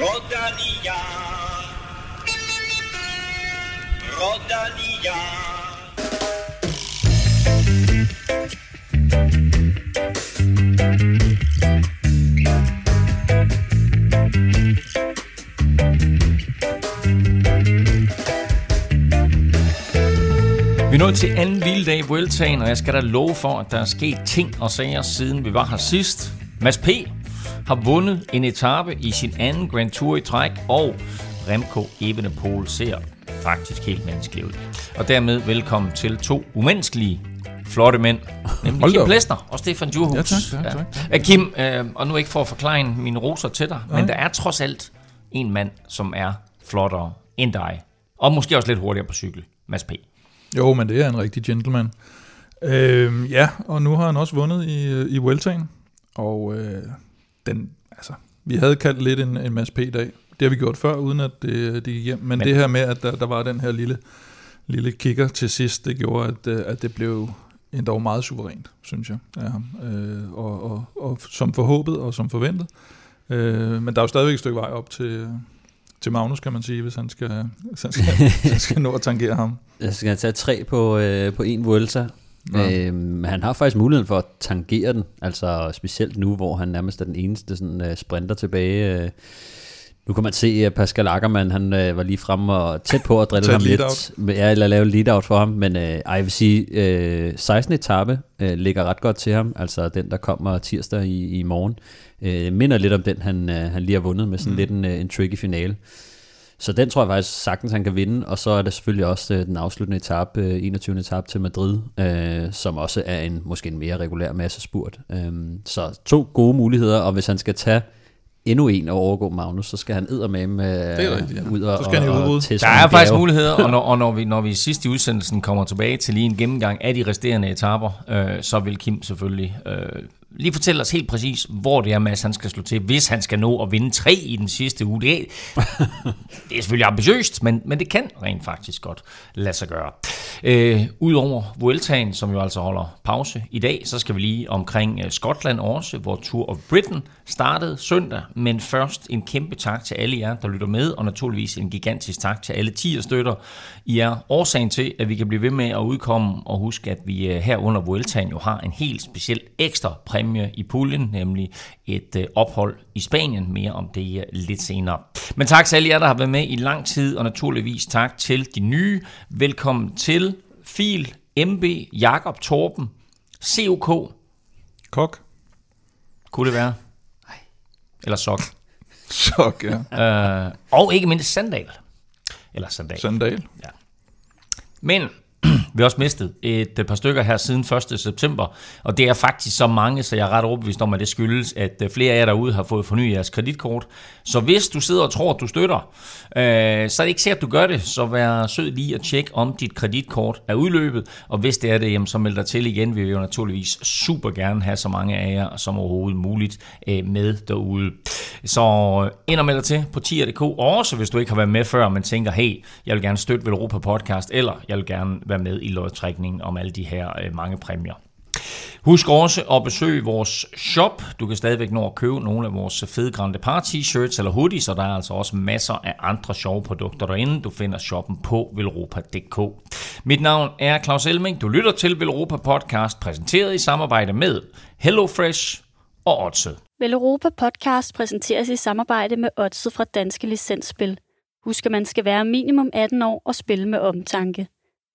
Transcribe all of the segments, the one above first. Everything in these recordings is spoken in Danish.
Rodania. Rodania. Vi er nået til anden vilddag i Vueltaen, og jeg skal da love for, at der er sket ting og sager, siden vi var her sidst. Mads P har vundet en etape i sin anden Grand Tour i træk, og Remco Evenepoel ser faktisk helt menneskelig ud. Og dermed velkommen til to umenneskelige flotte mænd, nemlig Hold Kim. Plesner og Stefan Djurhus. Ja, tak, tak, tak, Ja. Kim, øh, og nu ikke for at forklare mine roser til dig, men der er trods alt en mand, som er flottere end dig. Og måske også lidt hurtigere på cykel. Mads P. Jo, men det er en rigtig gentleman. Øhm, ja, og nu har han også vundet i, øh, i Vueltaen. Og øh, den, altså, vi havde kaldt lidt en, en Mads P-dag. Det har vi gjort før, uden at det, det gik hjem. Men, Men- men det her med, at der, der var den her lille, lille kicker til sidst, det gjorde, at, øh, at det blev endda meget suverænt, synes jeg, af ham. Øh, og, og, og som forhåbet og som forventet. Øh, men der er jo stadigvæk et stykke vej op til, til Magnus, kan man sige, hvis han skal, hvis han skal, hvis han skal nå at tangere ham. Jeg skal tage tre på, øh, på en Vuelta. Ja. Øhm, han har faktisk muligheden for at tangere den, altså specielt nu, hvor han nærmest er den eneste sådan, øh, sprinter tilbage. Øh. Nu kan man se, at Pascal Ackermann, han øh, var lige fremme og tæt på at drille ham lidt. Med- Ja, eller lave lead-out for ham, men øh, ej, jeg vil sige, øh, 16. etape øh, ligger ret godt til ham, altså den, der kommer tirsdag i, i morgen. Øh, minder lidt om den, han, øh, han lige har vundet med sådan mm. lidt en, øh, en tricky finale. Så den tror jeg faktisk sagtens, han kan vinde. Og så er der selvfølgelig også øh, den afsluttende etape, øh, 21. etape til Madrid, øh, som også er en måske en mere regulær massespurt. Øh, så to gode muligheder, og hvis han skal tage endnu en og overgå Magnus, så skal han eddermame med Det er rigtigt, ja. ud og, Så skal han og, og teste Der er faktisk muligheder, og, når, og når, vi, når vi sidst i udsendelsen kommer tilbage til lige en gennemgang af de resterende etaper, øh, så vil Kim selvfølgelig øh, lige fortælle os helt præcis, hvor det er, Mads han skal slå til, hvis han skal nå at vinde tre i den sidste uge. Det er, det er selvfølgelig ambitiøst, men, men det kan rent faktisk godt lade sig gøre. Øh, Udover Vueltaen, som jo altså holder pause i dag, så skal vi lige omkring øh, Skotland også, hvor Tour of Britain startede søndag, men først en kæmpe tak til alle jer, der lytter med, og naturligvis en gigantisk tak til alle 10 støtter. I er årsagen til, at vi kan blive ved med at udkomme, og husk, at vi øh, her under Vueltaen jo har en helt speciel ekstra præmie i puljen, nemlig et øh, ophold i Spanien. Mere om det øh, lidt senere. Men tak til alle jer, der har været med i lang tid, og naturligvis tak til de nye. Velkommen til Fil, MB, Jakob Torben, COK, Kok. kunne det være? Eller sok. Sok, ja. Øh, og ikke mindst Sandal. Eller Sandal. Sandal. Men vi har også mistet et øh, par stykker her siden 1. september, og det er faktisk så mange, så jeg er ret overbevist om, at det skyldes, at øh, flere af jer derude har fået fornyet jeres kreditkort. Så hvis du sidder og tror, at du støtter, øh, så er det ikke sikkert, at du gør det, så vær sød lige at tjekke, om dit kreditkort er udløbet, og hvis det er det, jamen, så meld dig til igen. Vi vil jo naturligvis super gerne have så mange af jer som overhovedet muligt øh, med derude. Så øh, ind og meld dig til på tier.dk, også hvis du ikke har været med før, men tænker, hey, jeg vil gerne støtte Velropa Podcast, eller jeg vil gerne være med i lodtrækningen om alle de her øh, mange præmier. Husk også at besøge vores shop. Du kan stadigvæk nå at købe nogle af vores fede Grande Par t-shirts eller hoodies, og der er altså også masser af andre sjove produkter derinde. Du finder shoppen på velropa.dk. Mit navn er Claus Elming. Du lytter til Velropa Podcast, præsenteret i samarbejde med HelloFresh og Odset. Velropa Podcast præsenteres i samarbejde med Odset fra Danske Licensspil. Husk, at man skal være minimum 18 år og spille med omtanke.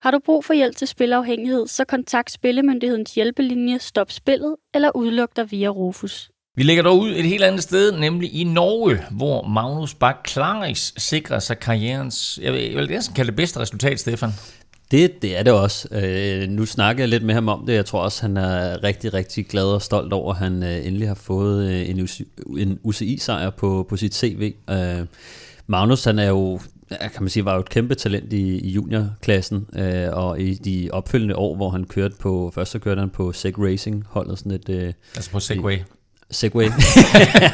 Har du brug for hjælp til spilafhængighed, så kontakt Spillemyndighedens hjælpelinje Stop Spillet eller udluk dig via Rufus. Vi lægger dog ud et helt andet sted, nemlig i Norge, hvor Magnus Bak Klaris sikrer sig karrierens, jeg vil, jeg vil næsten kalde det bedste resultat, Stefan. Det, det er det også. Øh, nu snakker jeg lidt med ham om det. Jeg tror også, han er rigtig, rigtig glad og stolt over, at han øh, endelig har fået øh, en, UCI, en UCI-sejr på, på sit CV. Øh, Magnus, han er jo, ja, kan man sige, var jo et kæmpe talent i, i juniorklassen, øh, og i de opfølgende år, hvor han kørte på, først så kørte han på Seg Racing, holdet sådan et øh, Altså på Segway. Segway.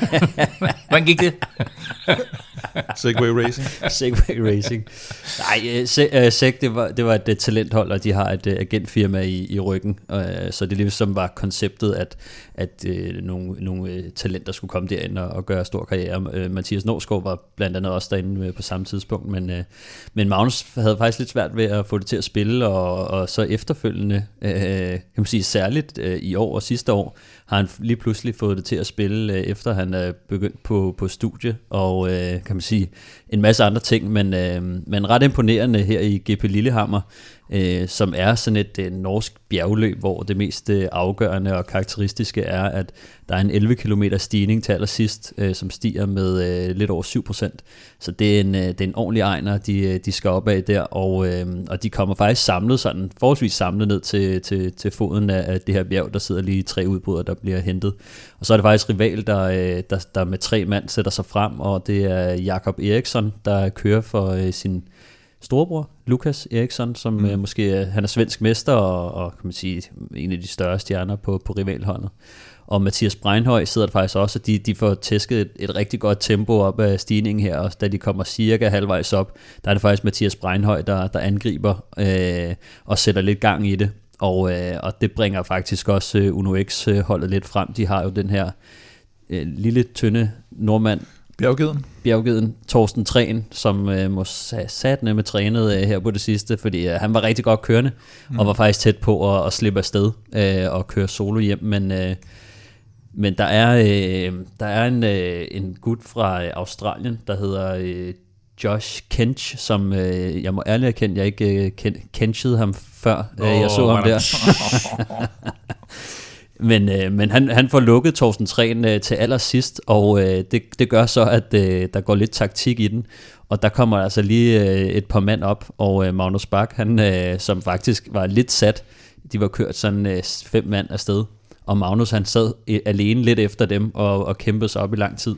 Hvordan gik det? Segway Racing. Segway Racing. Nej, uh, Seg, det var, det var et uh, talenthold, og de har et uh, agentfirma i, i ryggen, uh, så det ligesom var konceptet, at, at uh, nogle, nogle uh, talenter skulle komme derind og, og gøre stor karriere. Uh, Mathias Nåsgaard var blandt andet også derinde uh, på samme tidspunkt, men, uh, men Magnus havde faktisk lidt svært ved at få det til at spille, og, og så efterfølgende, uh, kan man sige særligt uh, i år og sidste år, har han lige pludselig fået det til at spille, øh, efter han er begyndt på, på studie, og øh, kan man sige en masse andre ting, men, øh, men ret imponerende her i GP Lillehammer, øh, som er sådan et øh, norsk bjergløb, hvor det mest øh, afgørende og karakteristiske er, at der er en 11 km stigning til allersidst, øh, som stiger med øh, lidt over 7%. Så det er en, øh, det er en ordentlig ejner, de, øh, de skal op af der, og, øh, og de kommer faktisk samlet, sådan forholdsvis samlet ned til, til, til foden af, af det her bjerg. Der sidder lige tre udbrydere, der bliver hentet. Og så er det faktisk rival, der, øh, der, der med tre mand sætter sig frem, og det er Jakob Eriksson, der kører for øh, sin storebror, Lukas Eriksson, som mm. øh, måske han er svensk mester og, og kan man sige en af de større stjerner på, på rivalholdet. Og Mathias Breinhøj sidder der faktisk også, og de, de får tæsket et, et rigtig godt tempo op af stigningen her, og da de kommer cirka halvvejs op, der er det faktisk Mathias Breinhøj, der, der angriber øh, og sætter lidt gang i det. Og, øh, og det bringer faktisk også øh, Uno X-holdet lidt frem. De har jo den her øh, lille, tynde nordmand, Bjerggeden. Bjerggeden, Torsten Træn, som øh, må sat med trænet øh, her på det sidste, fordi øh, han var rigtig godt kørende, mm. og var faktisk tæt på at, at slippe afsted øh, og køre solo hjem, men, øh, men der er, øh, der er en, øh, en gut fra øh, Australien, der hedder øh, Josh Kench, som øh, jeg må ærligt erkende, jeg ikke øh, ken, kenchede ham før oh, øh, jeg så ham der. Men, øh, men han, han får lukket Thorsten Træn øh, til allersidst, og øh, det, det gør så, at øh, der går lidt taktik i den. Og der kommer altså lige øh, et par mand op, og øh, Magnus Bak, han, øh, som faktisk var lidt sat, de var kørt sådan øh, fem mand afsted, og Magnus han sad øh, alene lidt efter dem og, og kæmpede sig op i lang tid.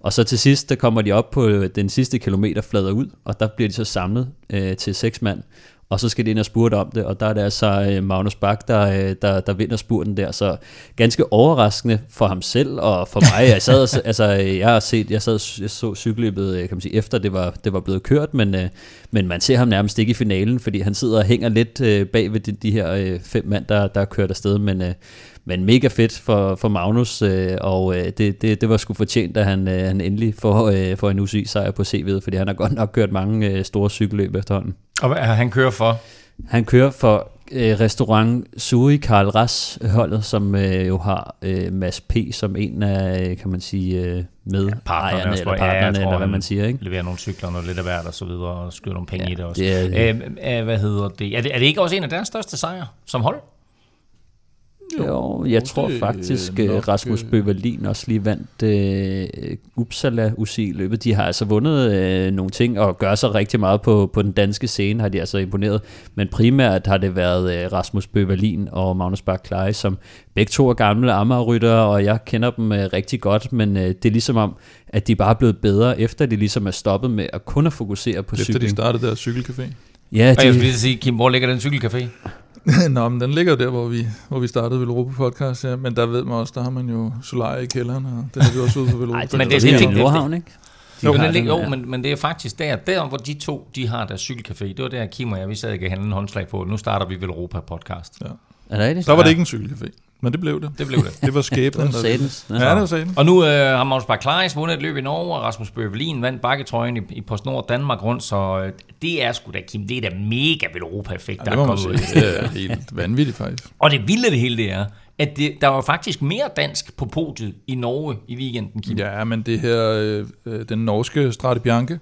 Og så til sidst, der kommer de op på øh, den sidste kilometer flader ud, og der bliver de så samlet øh, til seks mand og så skal de ind og spurte om det, og der er det altså øh, Magnus Bak, der, øh, der, der vinder spurten der, så ganske overraskende for ham selv og for mig. Jeg, sad, altså, jeg har set, jeg, sad, jeg så cykelløbet, øh, kan man sige, efter det var, det var blevet kørt, men, men man ser ham nærmest ikke i finalen, fordi han sidder og hænger lidt bag ved de, de her fem mand, der, der er kørt afsted, men, men mega fedt for, for Magnus, og det, det, det var sgu fortjent, at han, han endelig får, får en UCI-sejr på CV'et, fordi han har godt nok kørt mange store cykelløb efterhånden. Og han kører for? Han kører for øh, restaurant Suri Karl Ras holdet, som øh, jo har øh, Mads P. som en af, øh, kan man sige, øh, med ja, partnerne, eller partnerne, ja, eller hvad man siger, ikke? Leverer nogle cykler, noget lidt af hvert og så videre, og skyder nogle penge ja, i det også. Det er, øh, øh, hvad hedder det? Er, det? er det ikke også en af deres største sejre som hold? Jo, jeg tror faktisk, nok, øh, Rasmus øh, Bøverlin også lige vandt uh, Uppsala UCI-løbet. De har altså vundet uh, nogle ting og gør sig rigtig meget på, på den danske scene, har de altså imponeret. Men primært har det været uh, Rasmus Bøverlin og Magnus Bach som begge to er gamle Amagerryttere, og jeg kender dem uh, rigtig godt, men uh, det er ligesom om, at de bare er blevet bedre, efter de ligesom er stoppet med at kun at fokusere på efter cykling. Efter de startede der cykelcafé. Ja, de... Og jeg skulle lige sige, Kim, hvor ligger den cykelcafé? Nå, men den ligger jo der, hvor vi, hvor vi startede Velropa Podcast, ja. men der ved man også, der har man jo Solar i kælderen, og det har vi også ude for Velropa. Nej, men det, det, det, det, Nordhavn, ikke? De jo, men, det, jo men, men det er faktisk der, der hvor de to, de har deres cykelcafé, det var der Kim og jeg, vi sad ikke have en håndslag på, nu starter vi Velropa Podcast. Ja. Er det? Der var det ikke en cykelcafé. Men det blev det. Det blev det. det var skæbnen. det var satans. Ja, det var satans. Og nu øh, har Magnus Barclays vundet et løb i Norge, og Rasmus Bøvelin vandt bakketrøjen i, i PostNord Danmark rundt, så øh, det er sgu da, Kim, det er da mega vel Europa-effekt, ja, der er kommet ud. Det er helt vanvittigt faktisk. Og det vilde det hele det er, at det, der var faktisk mere dansk på podiet i Norge i weekenden, Kim. Ja, men det her, øh, øh den norske Strade Bianche,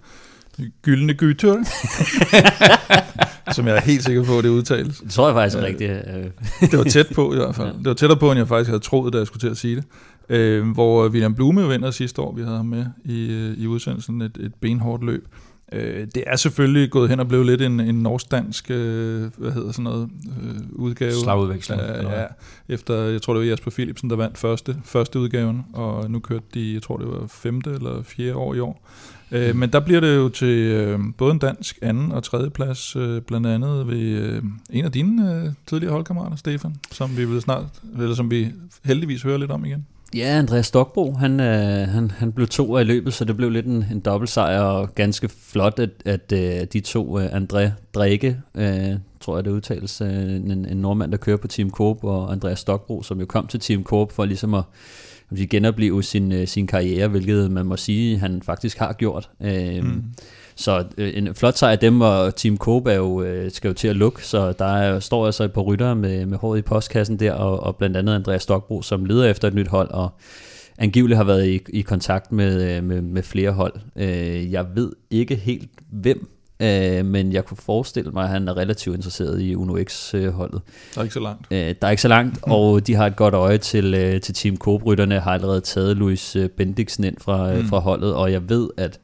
Gyldne Gytur, som jeg er helt sikker på, at det udtales. Det tror jeg faktisk er rigtigt. Øh. det var tæt på i hvert fald. Det var tættere på, end jeg faktisk havde troet, da jeg skulle til at sige det. Øh, hvor William Blume vinder sidste år, vi havde ham med i, øh, i udsendelsen, et, et benhårdt løb. Øh, det er selvfølgelig gået hen og blevet lidt en, en norsk-dansk, øh, hvad hedder sådan noget, øh, udgave. Slagudveksling. Øh, ja, efter, jeg tror det var Jasper Philipsen, der vandt første, første udgaven, og nu kørte de, jeg tror det var femte eller fjerde år i år. Øh, men der bliver det jo til øh, både en dansk anden og tredje plads, øh, blandt andet ved øh, en af dine øh, tidligere holdkammerater, Stefan, som vi vil snart, eller som vi heldigvis hører lidt om igen. Ja, Andreas Stokbro, han, øh, han, han blev to i løbet, så det blev lidt en, en dobbeltsejr, og ganske flot, at, at øh, de to, øh, André Drikke, øh, tror jeg det udtales, øh, en, en nordmand, der kører på Team Coop, og Andreas Stokbro, som jo kom til Team Coop for ligesom at sige, genopleve sin, øh, sin karriere, hvilket man må sige, han faktisk har gjort. Øh, mm. Så øh, en flot sejr af dem, og Team Coop er jo, øh, skal jo til at lukke, så der er, står altså et par ryttere med, med håret i postkassen der, og, og blandt andet Andreas Stokbro, som leder efter et nyt hold, og angiveligt har været i, i kontakt med, øh, med, med flere hold. Øh, jeg ved ikke helt hvem, øh, men jeg kunne forestille mig, at han er relativt interesseret i Uno X-holdet. Der er ikke så langt. Øh, der er ikke så langt, og de har et godt øje til, øh, til Team Coop-rytterne, har allerede taget Louis Bendiksen ind fra, mm. fra holdet, og jeg ved, at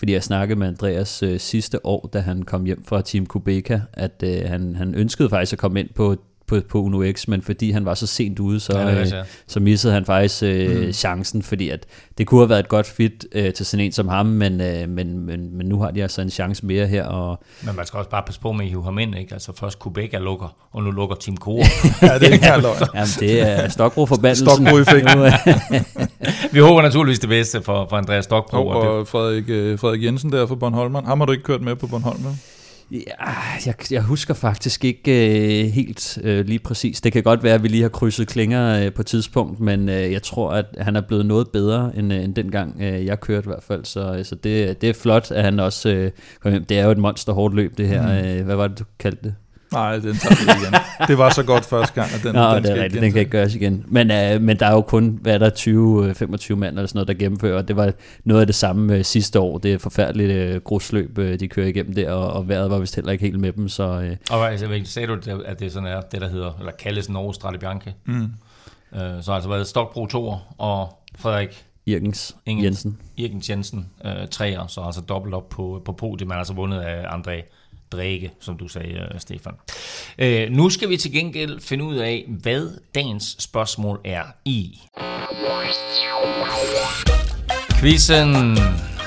fordi jeg snakkede med Andreas øh, sidste år, da han kom hjem fra Team Kubeka, at øh, han, han ønskede faktisk at komme ind på på, på Uno X, men fordi han var så sent ude, så, ja, øh, så missede han faktisk øh, mm. chancen, fordi at det kunne have været et godt fit øh, til sådan en som ham, men, øh, men, men, men nu har de altså en chance mere her. Og men man skal også bare passe på med at hive ham ind, ikke? Altså først Kubeka lukker, og nu lukker Team Kore. ja, det er ikke ja, Jamen, det er Stokbro forbandelsen. Stokbro Vi håber naturligvis det bedste for, for Andreas Stokbro. Og, og Frederik, øh, Frederik Jensen der fra Bornholm. Ham har du ikke kørt med på Bornholm, med? Ja, jeg, jeg husker faktisk ikke øh, helt øh, lige præcis. Det kan godt være, at vi lige har krydset klinger øh, på et tidspunkt, men øh, jeg tror, at han er blevet noget bedre, end, øh, end dengang øh, jeg kørte i hvert fald. Så, øh, så det, det er flot, at han også øh, kom hjem. Det er jo et monster hårdt løb, det her. Mm. Øh, hvad var det, du kaldte det? Nej, den tager vi igen. Det var så godt første gang, at den, Nå, den det er rigtigt, den kan ikke gøres igen. Men, uh, men der er jo kun, hvad er der, 20-25 mand eller sådan noget, der gennemfører, det var noget af det samme uh, sidste år. Det er forfærdeligt uh, grusløb, uh, de kører igennem der, og, og vejret var vist heller ikke helt med dem. Så, uh, og altså, sagde du, at det sådan er det, der hedder, eller kaldes Norge Strade Bianche? Mm. Uh, så altså været Stokbro 2 og Frederik Ingens, Jensen. Irgens Jensen, uh, 3'er, så altså dobbelt op på, på podium, man har altså vundet af André drikke, som du sagde, øh, Stefan. Øh, nu skal vi til gengæld finde ud af, hvad dagens spørgsmål er i. Quizzen,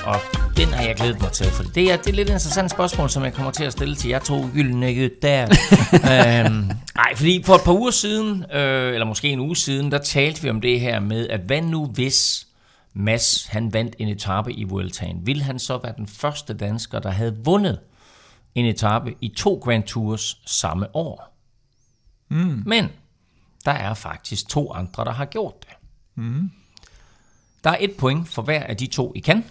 og den har jeg glædet mig til, for det er, det er lidt et interessant spørgsmål, som jeg kommer til at stille til jer to gyldne der. øhm, nej, fordi for et par uger siden, øh, eller måske en uge siden, der talte vi om det her med, at hvad nu hvis Mads han vandt en etape i Vueltaen? Vil han så være den første dansker, der havde vundet en etape i to Grand Tours samme år. Mm. Men der er faktisk to andre, der har gjort det. Mm. Der er et point for hver af de to, I kan.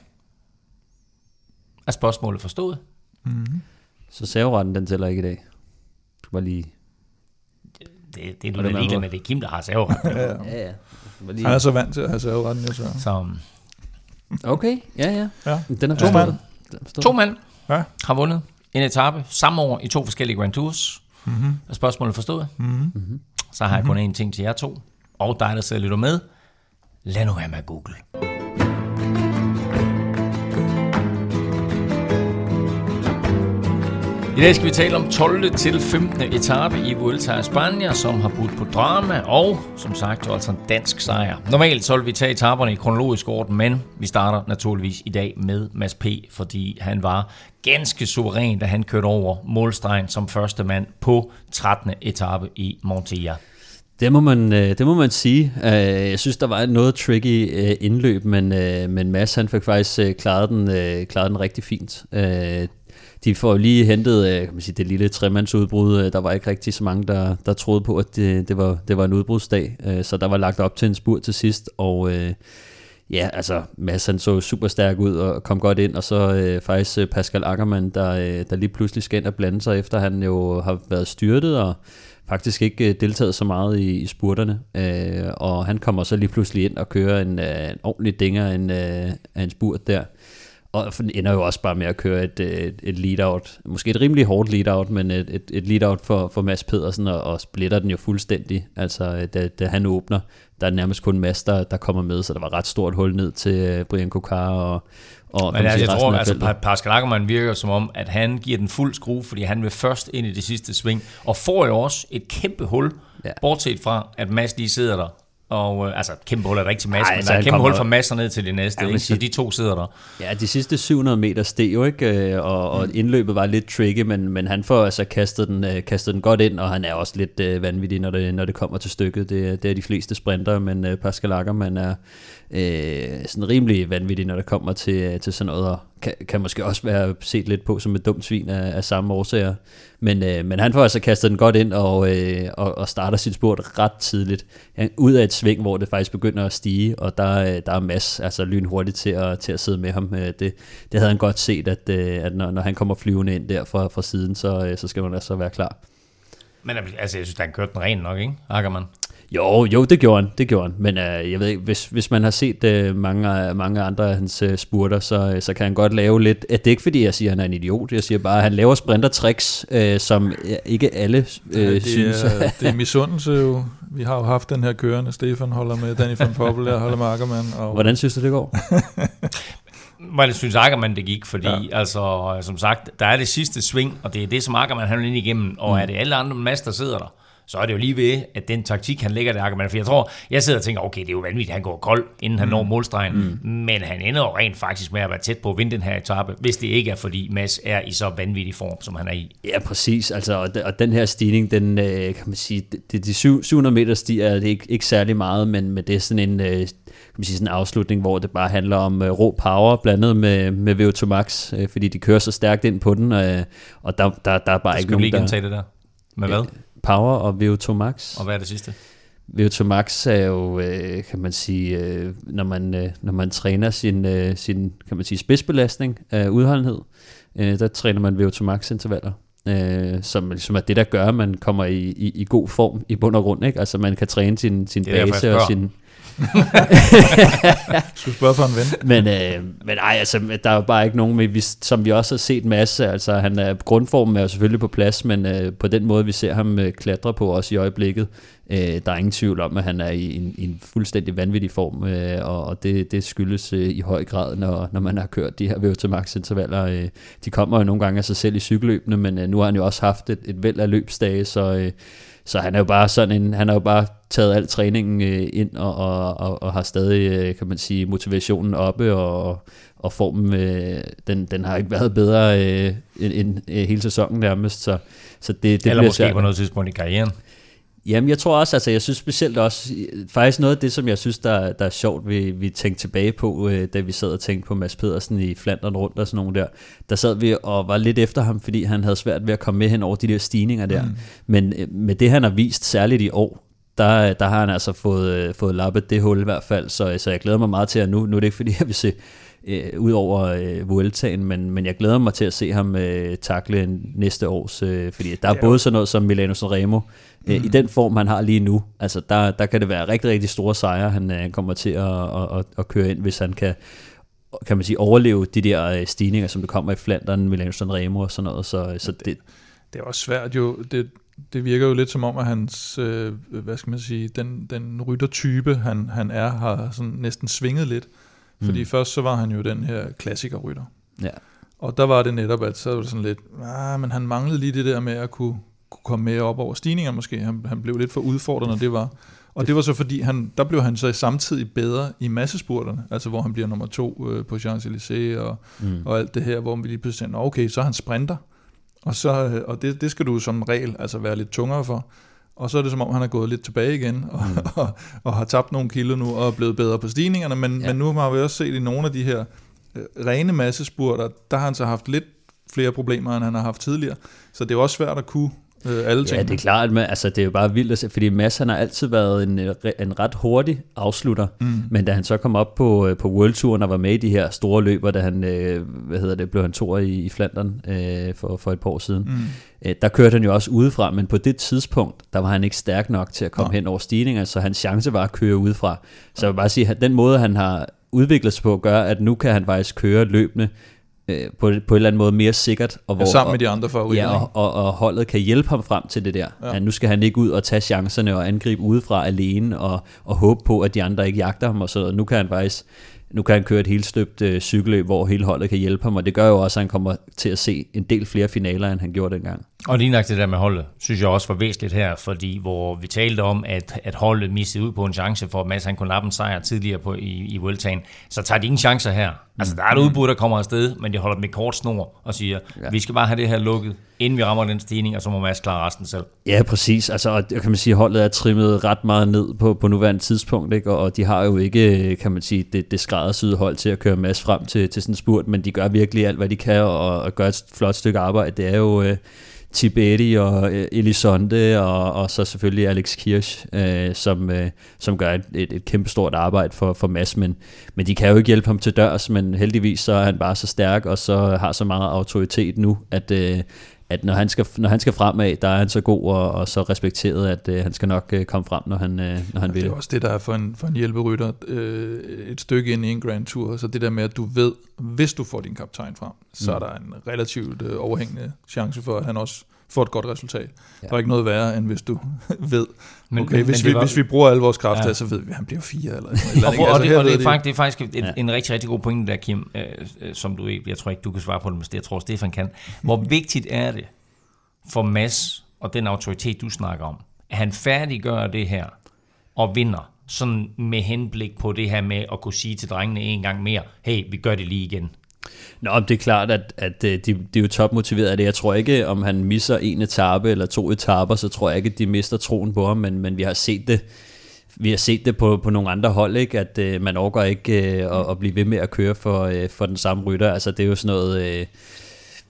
Er spørgsmålet forstået? Mm. Så serveretten, den tæller ikke i dag. Du var lige... Det, det er du da ligeglad med, det er Kim, der har serveretten. ja, ja. ja, ja. Lige... Han er så vant til at have serveretten, jo så. så. Okay, ja, ja. ja. Den er to mand. To mand ja. har vundet en etape samme år i to forskellige Grand Tours. Mm-hmm. Er spørgsmålet forstået? Mm-hmm. Så har jeg kun én ting til jer to, og dig, der sidder lidt med. Lad nu være med Google. I dag skal vi tale om 12. til 15. etape i Vuelta a España, som har budt på drama, og som sagt jo altså en dansk sejr. Normalt så vil vi tage etaperne i kronologisk orden, men vi starter naturligvis i dag med Mads P., fordi han var ganske suveræn, da han kørte over målstregen som første mand på 13. etape i Montilla. Det må man, øh, det må man sige. Øh, jeg synes, der var et noget tricky øh, indløb, men, men Mads han fik faktisk klaret den, klaret den rigtig fint de får lige hentet øh, kan man sige, det lille tremandsudbrud. Øh, der var ikke rigtig så mange, der, der troede på, at det, det, var, det var en udbrudsdag. Øh, så der var lagt op til en spurt til sidst, og øh, ja, altså Mads han så super stærk ud og kom godt ind, og så øh, faktisk øh, Pascal Ackermann, der, øh, der lige pludselig skal ind og blande sig, efter han jo har været styrtet og faktisk ikke deltaget så meget i, i spurterne. Øh, og han kommer så lige pludselig ind og kører en, en ordentlig dinger en, en spurt der og ender jo også bare med at køre et, et, et lead-out, måske et rimelig hårdt lead-out, men et, et, et lead-out for, for Mads Pedersen, og, og splitter den jo fuldstændig. Altså, da, da han åbner, der er nærmest kun Mads, der, der kommer med, så der var ret stort hul ned til øh, Brian Kokar og, og Men altså, jeg tror, altså, Pascal Ackermann virker som om, at han giver den fuld skrue, fordi han vil først ind i det sidste sving, og får jo også et kæmpe hul, ja. bortset fra, at Mads lige sidder der Og øh, altså, kæmpe hul er rigtig masse, Ej, men så der er kæmpe hul fra masser ned til det næste, Ja, ikke? så de to sidder der. Ja, de sidste 700 meter steg jo ikke, øh, og, og indløbet var lidt tricky, men, men han får altså kastet den, øh, kastet den godt ind, og han er også lidt øh, vanvittig, når det, når det kommer til stykket. Det, det er de fleste sprinter, men øh, Pascal Ackermann er øh, sådan rimelig vanvittig, når det kommer til, til sådan noget, og kan, kan måske også være set lidt på som et dumt svin af, af samme årsager. Men, øh, men han får altså kastet den godt ind, og, øh, og, og starter sit spurt ret tidligt. Han, ud af et sving, hvor det faktisk begynder at stige, og der, øh, der er Mads altså lynhurtigt til at, til at sidde med ham. Øh, Det, det havde han godt set, at, øh, at når, når han kommer flyvende ind der fra, fra siden, så, øh, så skal man altså være klar. Men altså, jeg synes, han kørte den ren nok, ikke? Ackermann. Jo, jo, det gjorde han, det gjorde han. Men øh, jeg ved ikke, hvis, hvis man har set øh, mange, mange andre af hans øh, spurter, så, øh, så kan han godt lave lidt... At det er ikke fordi, jeg siger, at han er en idiot. Jeg siger bare, at han laver sprintertricks, øh, som øh, ikke alle øh, det, synes... er, det er misundelse jo. Vi har jo haft den her kørende. Stefan holder med Danny van Poppel, jeg holder med Ackermann. Og Hvordan synes du, det går? Hvor jeg synes Ackermann det gik, fordi ja. altså, som sagt, der er det sidste sving, og det er det, som Ackermann han vil ind igennem, og mm. er det alle andre master, der sidder der, så er det jo lige ved, at den taktik, han lægger det Ackermann, for jeg tror, jeg sidder og tænker, okay, det er jo vanvittigt, han går kold, inden han mm. når målstregen, mm. men han ender jo rent faktisk med at være tæt på at vinde den her etape, hvis det ikke er, fordi Mads er i så vanvittig form, som han er i. Ja, præcis. Altså, og, de- og den her stigning, den øh, kan man sige, det, de syv- 700 meter stiger det er ikke, ikke særlig meget, men, men det er sådan en, øh, kan man sige, sådan en afslutning, hvor det bare handler om øh, rå power blandet med, med VO2 Max, øh, fordi de kører så stærkt ind på den, øh, og der, der, der er bare ikke skal vi nogen, lige der... gentage det der. Med hvad? Power og VO2 Max. Og hvad er det sidste? VO2 Max er jo, øh, kan man sige, øh, når, man, øh, når man træner sin, øh, sin kan man sige, spidsbelastning af udholdenhed, øh, der træner man VO2 Max intervaller. Øh, som ligesom er det, der gør, at man kommer i, i, i god form i bund og grund. Ikke? Altså man kan træne sin, sin base og sin skulle spørge for en ven. Men, øh, men ej, altså, der er jo bare ikke nogen, men vi, som vi også har set masse, altså han er, grundformen er jo selvfølgelig på plads, men øh, på den måde, vi ser ham øh, klatre på også i øjeblikket, øh, der er ingen tvivl om, at han er i en, i en fuldstændig vanvittig form, øh, og, og det, det skyldes øh, i høj grad, når, når man har kørt de her VO2 max intervaller. Øh, de kommer jo nogle gange af sig selv i cykelløbene, men øh, nu har han jo også haft et, et væld af løbsdage, så... Øh, så han er jo bare sådan en, han har jo bare taget al træningen øh, ind og, og, og, og har stadig, øh, kan man sige, motivationen oppe, og, og formen, øh, den, den har ikke været bedre øh, end, end øh, hele sæsonen nærmest, så, så det, det Eller måske svært. på noget tidspunkt i karrieren. Jamen, jeg tror også, altså jeg synes specielt også, faktisk noget af det, som jeg synes, der, der er sjovt, vi, vi tænkte tilbage på, øh, da vi sad og tænkte på Mads Pedersen i Flandern rundt og sådan nogle der, der sad vi og var lidt efter ham, fordi han havde svært ved at komme med hen over de der stigninger der. Mm. Men øh, med det, han har vist, særligt i år, der, der har han altså fået, øh, fået lappet det hul i hvert fald, så, så jeg glæder mig meget til, at nu, nu er det ikke fordi, jeg vil se øh, ud over øh, Vueltaen, men, men jeg glæder mig til at se ham øh, takle næste års, øh, fordi der er både sådan noget som Milano Sanremo, øh, i den form, han har lige nu, altså der, der kan det være rigtig, rigtig store sejre, han, øh, kommer til at, at, at, at køre ind, hvis han kan kan man sige, overleve de der øh, stigninger, som der kommer i Flandern, Milano Sanremo og sådan noget, så, så det, Det er også svært jo. Det, det virker jo lidt som om, at hans, øh, hvad skal man sige, den, den ryttertype, han, han er, har sådan næsten svinget lidt. Fordi mm. først så var han jo den her klassikerrytter. ja. Og der var det netop, at så var det sådan lidt, ah, men han manglede lige det der med at kunne, kunne komme med op over stigninger måske. Han, han blev lidt for udfordret, når det var. Og det var så fordi, han, der blev han så samtidig bedre i massespurterne, altså hvor han bliver nummer to øh, på Champs-Élysées og, mm. og alt det her, hvor vi lige pludselig "Nå, okay, så er han sprinter. Og, så, øh, og det, det skal du som regel altså være lidt tungere for. Og så er det som om, han er gået lidt tilbage igen, og, mm. og, og har tabt nogle kilo nu, og er blevet bedre på stigningerne. Men, ja. Men nu har vi også set i nogle af de her øh, rene massespurter, der har han så haft lidt flere problemer, end han har haft tidligere. Så det er også svært at kunne øh, alle Ja, tingene. det er klart, men altså, det er jo bare vildt at se, fordi Mads han har altid været en, en ret hurtig afslutter, mm. men da han så kom op på, øh, på World Touren og var med i de her store løber, da han, øh, hvad hedder det, blev han to i, i Flandern øh, for, for et par år siden, mm. øh, der kørte han jo også udefra, men på det tidspunkt, der var han ikke stærk nok til at komme Nå. hen over stigninger, så hans chance var at køre udefra. Så jeg vil bare sige, at den måde, han har udviklet sig på, gør, at nu kan han faktisk køre løbende øh, på, på en eller anden måde mere sikkert. Og Ja, sammen med de andre favoritter. Ja, og, og, og holdet kan hjælpe ham frem til det der. Ja. Ja. Nu skal han ikke ud og tage chancerne og angribe udefra alene og, og håbe på, at de andre ikke jagter ham og så noget. Nu kan han faktisk nu kan han køre et helt støbt øh, cykelløb, hvor hele holdet kan hjælpe ham, og det gør jo også, at han kommer til at se en del flere finaler, end han gjorde dengang. Og lige nok det der med holdet, synes jeg også var væsentligt her, fordi hvor vi talte om, at, at holdet mistede ud på en chance for, at Mads han kunne lappe en sejr tidligere på, i, i Vueltaen, så tager de ingen chancer her. Altså, der er et udbud, der kommer afsted, men de holder dem i kort snor og siger, ja. vi skal bare have det her lukket, inden vi rammer den stigning, og så må Mads klare resten selv. Ja, præcis. Altså, og kan man sige, holdet er trimmet ret meget ned på, på nuværende tidspunkt, ikke? og de har jo ikke, kan man sige, det, det skræddersyde hold til at køre Mads frem til, til sådan en spurt, men de gør virkelig alt, hvad de kan, og, og gør et flot stykke arbejde. Det er jo... Øh, Tibetti og øh, Elisonde og, og så selvfølgelig Alex Kirsch, øh, som, øh, som gør et, et, et kæmpe stort arbejde for, for Mads, men, men de kan jo ikke hjælpe ham til dørs, men heldigvis så er han bare så stærk og så har så meget autoritet nu, at, øh, at når han, skal, når han skal fremad, der er han så god og, og så respekteret, at øh, han skal nok øh, komme frem, når han, øh, når han ja, vil. Det er også det, der er for en, for en hjælperytter øh, et stykke ind i en Grand Tour, så det der med, at du ved, hvis du får din kaptajn frem, så mm. er der en relativt øh, overhængende chance for, at han også får et godt resultat. Ja. Der er ikke noget værre, end hvis du ved, men, okay, men, hvis, men vi, var... hvis vi bruger alle vores kræfter, ja. så ved vi, at han bliver fire. Eller, eller og, og, altså, det, og det, er faktisk, det er faktisk et, ja. en rigtig, rigtig god pointe der, Kim, øh, øh, som du jeg tror ikke, du kan svare på det, men jeg tror, Stefan kan. Hvor vigtigt er det for Mads og den autoritet, du snakker om, at han færdiggør det her og vinder, sådan med henblik på det her med at kunne sige til drengene en gang mere, hey, vi gør det lige igen. Nå, det er klart, at, at øh, de, de er jo topmotiveret af det. Jeg tror ikke, om han misser en etape eller to etaper, så tror jeg ikke, at de mister troen på ham, men, men vi har set det vi har set det på, på nogle andre hold, ikke? at øh, man overgår ikke øh, at, at blive ved med at køre for, øh, for den samme rytter. Altså det er jo sådan noget... Øh,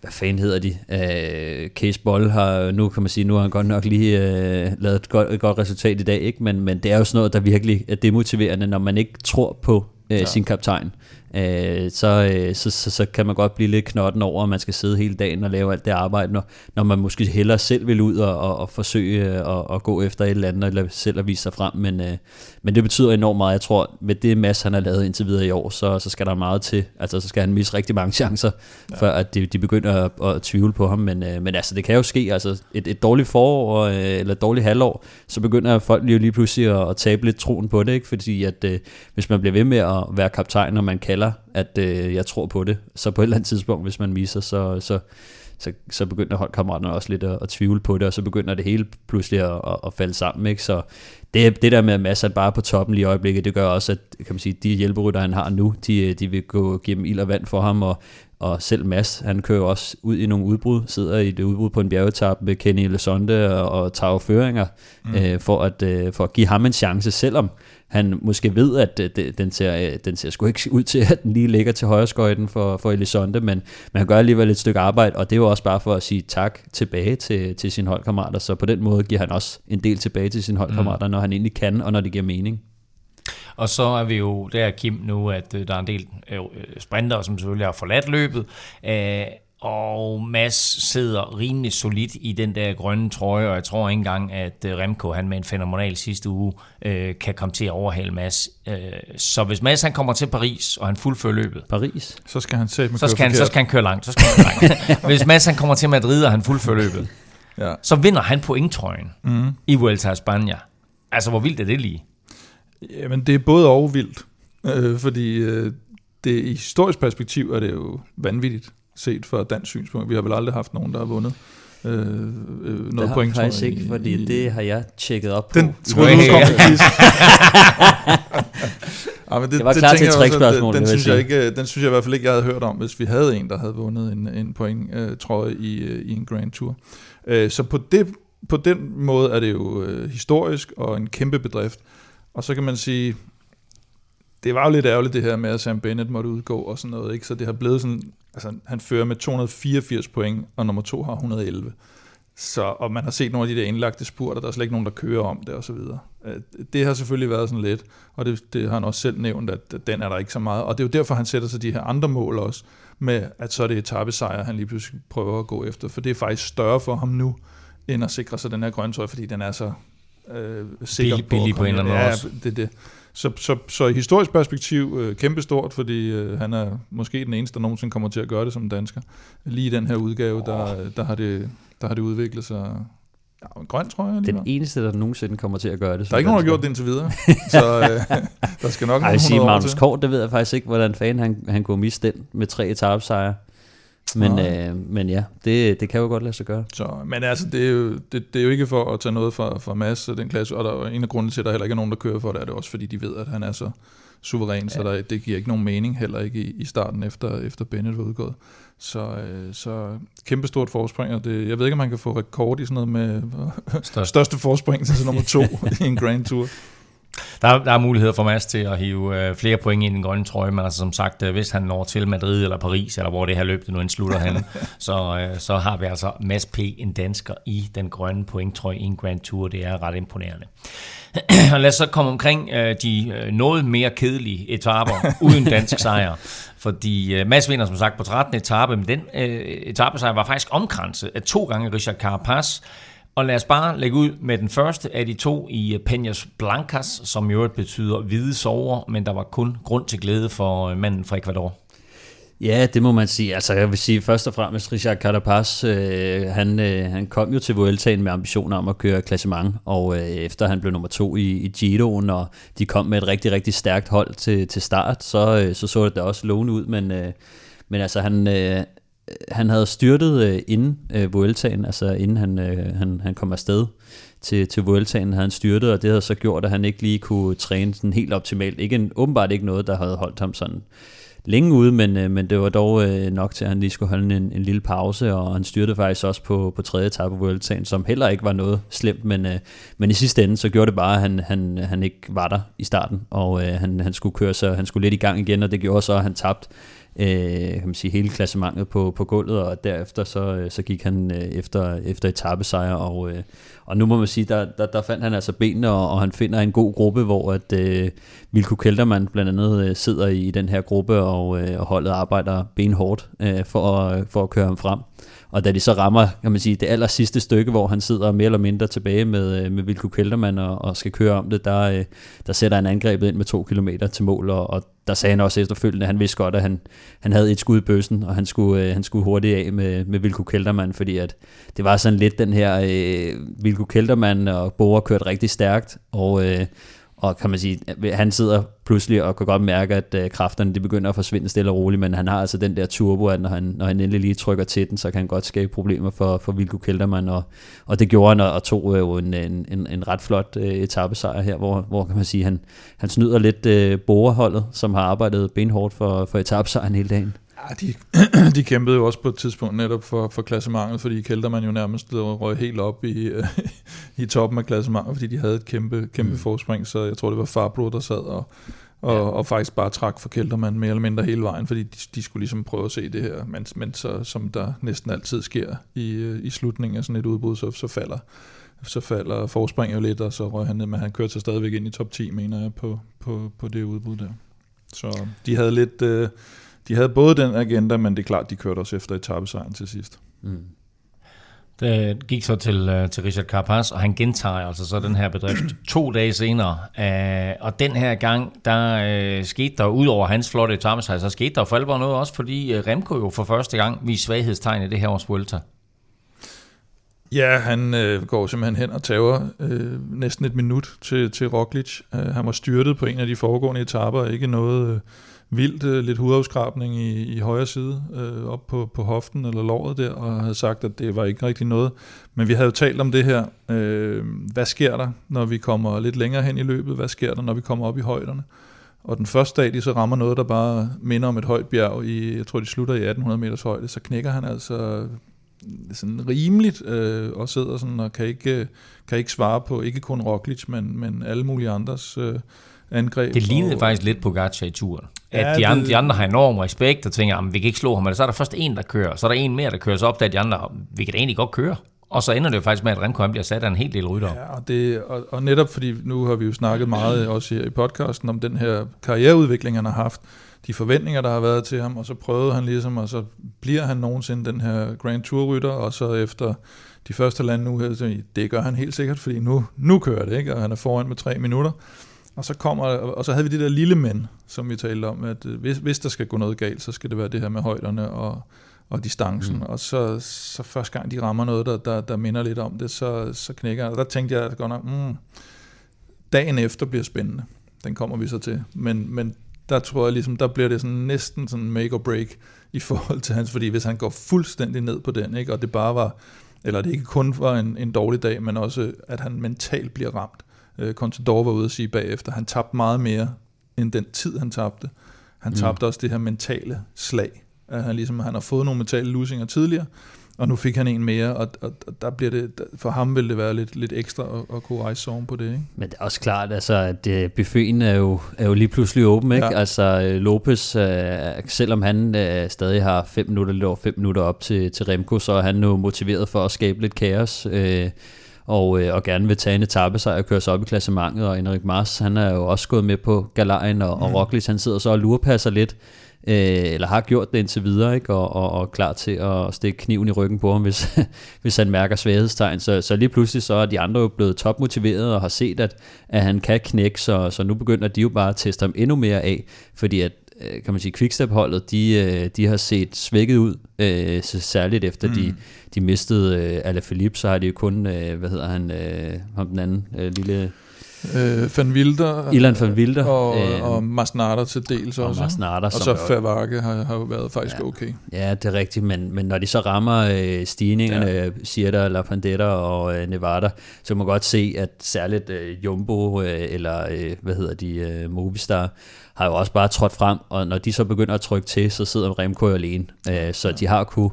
hvad fanden hedder de? Øh, Case Boll har, nu kan man sige, nu har han godt nok lige øh, lavet et godt, et godt resultat i dag, ikke? Men, men det er jo sådan noget, der virkelig er demotiverende, når man ikke tror på øh, ja. sin kaptajn øh, så, øh, så, så, så kan man godt blive lidt knotten over, at man skal sidde hele dagen og lave alt det arbejde, når, når man måske hellere selv vil ud og, og, og forsøge at, at gå efter et eller andet, eller selv at vise sig frem. Men, øh, men det betyder enormt meget. Jeg tror, med det masse, han har lavet indtil videre i år, så, så skal der meget til. Altså, så skal han misse rigtig mange chancer, ja. før at de, de begynder at, at tvivle på ham. Men, øh, men altså, det kan jo ske. Altså, et, et dårligt forår, øh, eller et dårligt halvår, så begynder folk jo lige pludselig at, at tabe lidt troen på det, ikke? fordi at øh, hvis man bliver ved med at være kaptajn, når man kalder eller at øh, jeg tror på det. Så på et eller andet tidspunkt, hvis man misser, så, så, så, så begynder holdkammeraterne også lidt at, at tvivle på det, og så begynder det hele pludselig at, at, at falde sammen. Ikke? Så det, det der med, at Mads er bare på toppen lige i øjeblikket, det gør også, at kan man sige, de hjælperytter, han har nu, de, øh, de vil gå gennem ild og vand for ham, og, og selv Mads, han kører også ud i nogle udbrud, sidder i det udbrud på en bjergetap med Kenny Lesonde og, og tager føringer, mm. øh, for, at, øh, for at give ham en chance, selvom han måske ved, at øh, den ser, øh, den ser sgu ikke ud til, at den lige ligger til højre skøjten for, for Elisonde, men, men han gør alligevel et stykke arbejde, og det er jo også bare for at sige tak tilbage til, til sine holdkammerater, så på den måde giver han også en del tilbage til sine holdkammerater, mm. når han egentlig kan, og når det giver mening. Og så er vi jo der, Kim, nu, at øh, der er en del sprinter, som selvfølgelig har forladt løbet. Og Mads sidder rimelig solidt i den der grønne trøje, og jeg tror ikke engang, at øh, Remco han med en fænomenal sidste uge øh, kan komme til at overhale Mads. Øh, så hvis Mads han kommer til Paris, og han fuldfører løbet, Paris. så skal han se så skal han, så skal han køre langt. Så skal han køre langt. hvis Mads han kommer til Madrid, og han fuldfører løbet, ja. så vinder han pointtrøjen mm. i Vuelta a España. Altså, hvor vildt er det lige? Jamen, det er både og vildt, øh, fordi øh, det, i historisk perspektiv er det jo vanvittigt set fra dansk synspunkt. Vi har vel aldrig haft nogen, der har vundet øh, øh, noget det har point. Det har ikke, fordi i, det har jeg tjekket op på. Den troede du kom Ja, men det, det var klar til et trickspørgsmål. Den, den, synes jeg ikke, den synes jeg i hvert fald ikke, jeg havde hørt om, hvis vi havde en, der havde vundet en, en point, øh, trøje i, øh, i en Grand Tour. Øh, så på, det, på den måde er det jo øh, historisk og en kæmpe bedrift. Og så kan man sige, det var jo lidt ærgerligt det her med, at Sam Bennett måtte udgå og sådan noget, ikke? så det har blevet sådan, altså han fører med 284 point, og nummer to har 111. Så, og man har set nogle af de der indlagte spurter, der er slet ikke nogen, der kører om det og så videre. Øh, det har selvfølgelig været sådan lidt, og det, det har han også selv nævnt, at den er der ikke så meget. Og det er jo derfor, han sætter sig de her andre mål også, med at så er det etappesejr, han lige pludselig prøver at gå efter. For det er faktisk større for ham nu, end at sikre sig den her grøntøj, fordi den er så øh, sikker billig, på, billig på en eller anden ja, også. Det, det. Så, så, så i historisk perspektiv øh, kæmpestort, fordi øh, han er måske den eneste, der nogensinde kommer til at gøre det som dansker. Lige i den her udgave, der, der, har, det, der har det udviklet sig Ja, en grøn tror jeg. Den alligevel. eneste, der nogensinde kommer til at gøre det. Der er ikke nogen, der har gjort det indtil videre. så øh, der skal nok Ej, jeg sige, 100 år Magnus. Kort, det ved jeg faktisk ikke, hvordan fanden han, han kunne miste den med tre etapesejre. Men, Nej. øh, men ja, det, det kan jo godt lade sig gøre. Så, men altså, det er, jo, det, det er jo ikke for at tage noget fra, fra Mads den klasse, og der er en af grundene til, at der heller ikke er nogen, der kører for det, er det også, fordi de ved, at han er så suveræn, ja. så der, det giver ikke nogen mening heller ikke i, i starten, efter, efter Bennett var udgået. Så, øh, så kæmpe stort forspring, og det, jeg ved ikke, om man kan få rekord i sådan noget med Størst. største forspring til nummer to i en Grand Tour. Der, er- der er muligheder for Mads til at hive øh, flere point ind i den grønne trøje, men altså som sagt, øh, hvis han når til Madrid eller Paris, eller hvor det her løb det nu end slutter han, så, øh, så har vi altså Mads P. en dansker i den grønne pointtrøje i en Grand Tour. Det er ret imponerende. Og lad os så komme omkring øh, de øh, noget mere kedelige etaper uden dansk sejr. Fordi øh, Mads vinder som sagt på 13. etape, men den øh, etapesejr var faktisk omkranset af to gange Richard Carapaz. Og lad os bare lægge ud med den første af de to i øh, Peñas Blancas, som i øvrigt betyder hvide sover, men der var kun grund til glæde for øh, manden fra Ecuador. Ja, det må man sige. Altså, jeg vil sige først og fremmest, Richard Carapaz, øh, han, øh, han kom jo til Vueltaen med ambitioner om at køre klassement, og øh, efter han blev nummer to i, i Giroen, og de kom med et rigtig, rigtig stærkt hold til, til start, så, øh, så så det da også lovende ud, men, øh, men altså, han, øh, han havde styrtet øh, inden øh, Vueltaen, altså inden han, øh, han, han kom afsted til, til Vueltaen, havde han styrtet, og det havde så gjort, at han ikke lige kunne træne sådan helt optimalt. Ikke en, åbenbart ikke noget, der havde holdt ham sådan længe ude, men, øh, men det var dog øh, nok til, at han lige skulle holde en, en lille pause, og han styrtede faktisk også på, på tredje etape af Vueltaen, som heller ikke var noget slemt, men, øh, men i sidste ende, så gjorde det bare, at han, han, han ikke var der i starten, og øh, han, han skulle køre sig, han skulle lidt i gang igen, og det gjorde så, at han tabte øh, kan man sige, hele klassementet på, på gulvet, og derefter så, øh, så gik han øh, efter, efter etappesejr, og, øh, og nu må man sige, der, der, der fandt han altså benene, og, og han finder en god gruppe, hvor at øh, Milko Keltermann blandt andet øh, sidder i den her gruppe, og, øh, og holdet arbejder benhårdt øh, for, at, for at køre ham frem. Og da de så rammer, kan man sige, det aller sidste stykke, hvor han sidder mere eller mindre tilbage med, øh, med Vilko Keltermann og, og skal køre om det, der, øh, der sætter han angrebet ind med to kilometer til mål, og, og der sagde han også efterfølgende, at han vidste godt, at han, han havde et skud i bøssen, og han skulle, øh, han skulle hurtigt af med, med Vilko Keltermann, fordi at det var sådan lidt den her, øh, Vilko Keltermann og Bora kørte rigtig stærkt, og, øh, og kan man sige, han sidder pludselig og kan godt mærke, at øh, kræfterne de begynder at forsvinde stille og roligt, men han har altså den der turbo, at når han, når han endelig lige trykker til den, så kan han godt skabe problemer for, for Vilko Keltermann, og, og det gjorde han, og, og tog øh, jo en, en, en, en ret flot øh, etappesejr her, hvor, hvor kan man sige, han, han snyder lidt øh, borerholdet, som har arbejdet benhårdt for, for etappesejren hele dagen. Ja, de, de kæmpede jo også på et tidspunkt netop for, for klassementet, fordi Keltermann jo nærmest røg helt op i, øh, i toppen af klassementet, fordi de havde et kæmpe, kæmpe mm. forspring, så jeg tror, det var Fabro, der sad og, og, ja. og faktisk bare trak for Keltermann mere eller mindre hele vejen, fordi de, de skulle ligesom prøve at se det her, men, men så, som der næsten altid sker i, øh, i slutningen af sådan et udbrud, så, så falder så falder forspring jo lidt, og så røg han ned, men han kørte sig stadigvæk ind i top 10, mener jeg, på, på, på det udbrud der. Så de havde lidt... Øh, de havde både den agenda, men det er klart, de kørte også efter etappesejren til sidst. Mm. Det gik så til, øh, til Richard Carapaz, og han gentager altså så den her bedrift to dage senere. Øh, og den her gang, der øh, skete der, ud over hans flotte etappesejr, så skete der for alvor noget også, fordi øh, Remco jo for første gang viste svaghedstegn i det her års Vuelta. Ja, han øh, går simpelthen hen og tager øh, næsten et minut til, til Roglic. Uh, han var styrtet på en af de foregående etapper, ikke noget øh, vildt, øh, lidt hudafskrabning i, i højre side, øh, op på, på hoften eller låret der, og havde sagt, at det var ikke rigtig noget. Men vi havde jo talt om det her. Øh, hvad sker der, når vi kommer lidt længere hen i løbet? Hvad sker der, når vi kommer op i højderne? Og den første dag, de så rammer noget, der bare minder om et højt bjerg, i, jeg tror, de slutter i 1800 meters højde, så knækker han altså sådan rimeligt øh, og sidder sådan og kan ikke, øh, kan ikke svare på, ikke kun Roglic, men, men alle mulige andres øh, angreb. Det lignede og, faktisk lidt Pogacar i turen. At Ja, de, andre, det- de andre har enorm respekt og tænker, at vi kan ikke slå ham, men så er der først en, der kører, så er der en mere, der kører sig op, der de andre, vi kan da egentlig godt køre. Og så ender det jo faktisk med, at Remco bliver sat af en hel del rytter. Ja. Og, det, og, og netop fordi nu har vi jo snakket meget også her i podcasten om den her karriereudvikling, han har haft, de forventninger, der har været til ham, og så prøvede han ligesom, og så bliver han nogensinde den her Grand Tour-rytter, og så efter de første lande nu her, så det gør han helt sikkert, fordi nu, nu kører det, ikke? og han er foran med tre minutter. Og så kommer, og så havde vi det der lille men, som vi talte om, at øh, hvis, hvis der skal gå noget galt, så skal det være det her med højderne, og, og distancen, mm. og så, så første gang de rammer noget, der, der, der minder lidt om det, så, så knækker jeg. Og der tænkte jeg godt nok, mm, dagen efter bliver spændende. Den kommer vi så til. Men, men der tror jeg ligesom, der bliver det sådan næsten sådan make or break i forhold til hans, fordi hvis han går fuldstændig ned på den, ikke, og det bare var, eller det ikke kun var en, en dårlig dag, men også at han mentalt bliver ramt. Øh, Contador var ude at sige bagefter, han tabte meget mere end den tid, han tabte. Han mm. tabte også det her mentale slag. At han, ligesom, han har fået nogle mentale lusinger tidligere, og nu fik han en mere, og, og, og der bliver det, for ham vil det være lidt, lidt ekstra at, at kunne rejse oven på det. Ikke? Men det er også klart, altså, at uh, buffeten er jo, er jo lige pludselig åben. Ikke? Ja. Altså uh, Lopez, uh, selvom han uh, stadig har fem minutter, lidt over fem minutter op til, til Remco, så er han jo motiveret for at skabe lidt kaos. Uh, og, øh, og gerne vil tage en etape sig og køre sig op i klassementet, og Henrik Mars, han er jo også gået med på Galejen, og, mm. og Roglic, han sidder så og lurepasser lidt, øh, eller har gjort det indtil videre, ikke? Og, og, og klar til at stikke kniven i ryggen på ham, hvis, hvis han mærker svaghedstegn. Så, så lige pludselig så er de andre jo blevet topmotiveret og har set, at, at han kan knække, så, så nu begynder de jo bare at teste ham endnu mere af, fordi at kan man sige, Quickstep-holdet, de, øh, de har set svækket ud, øh, særligt efter mm. de, de mistede øh, Alaphilippe, så har de jo kun, øh, hvad hedder han, øh, ham den anden øh, lille Øh, Van Wilder. Ilan Van Wilder. Og, øh, og Masnada til dels og også. Masnada, og så Favake har, har været faktisk ja, okay. Ja, det er rigtigt, men, men når de så rammer øh, stigningerne, ja. Sierra, La Pandetta og øh, Nevada, så kan man godt se, at særligt øh, Jumbo øh, eller øh, hvad hedder de, øh, Movistar, har jo også bare trådt frem, og når de så begynder at trykke til, så sidder Remco alene. Øh, så ja. de har kunne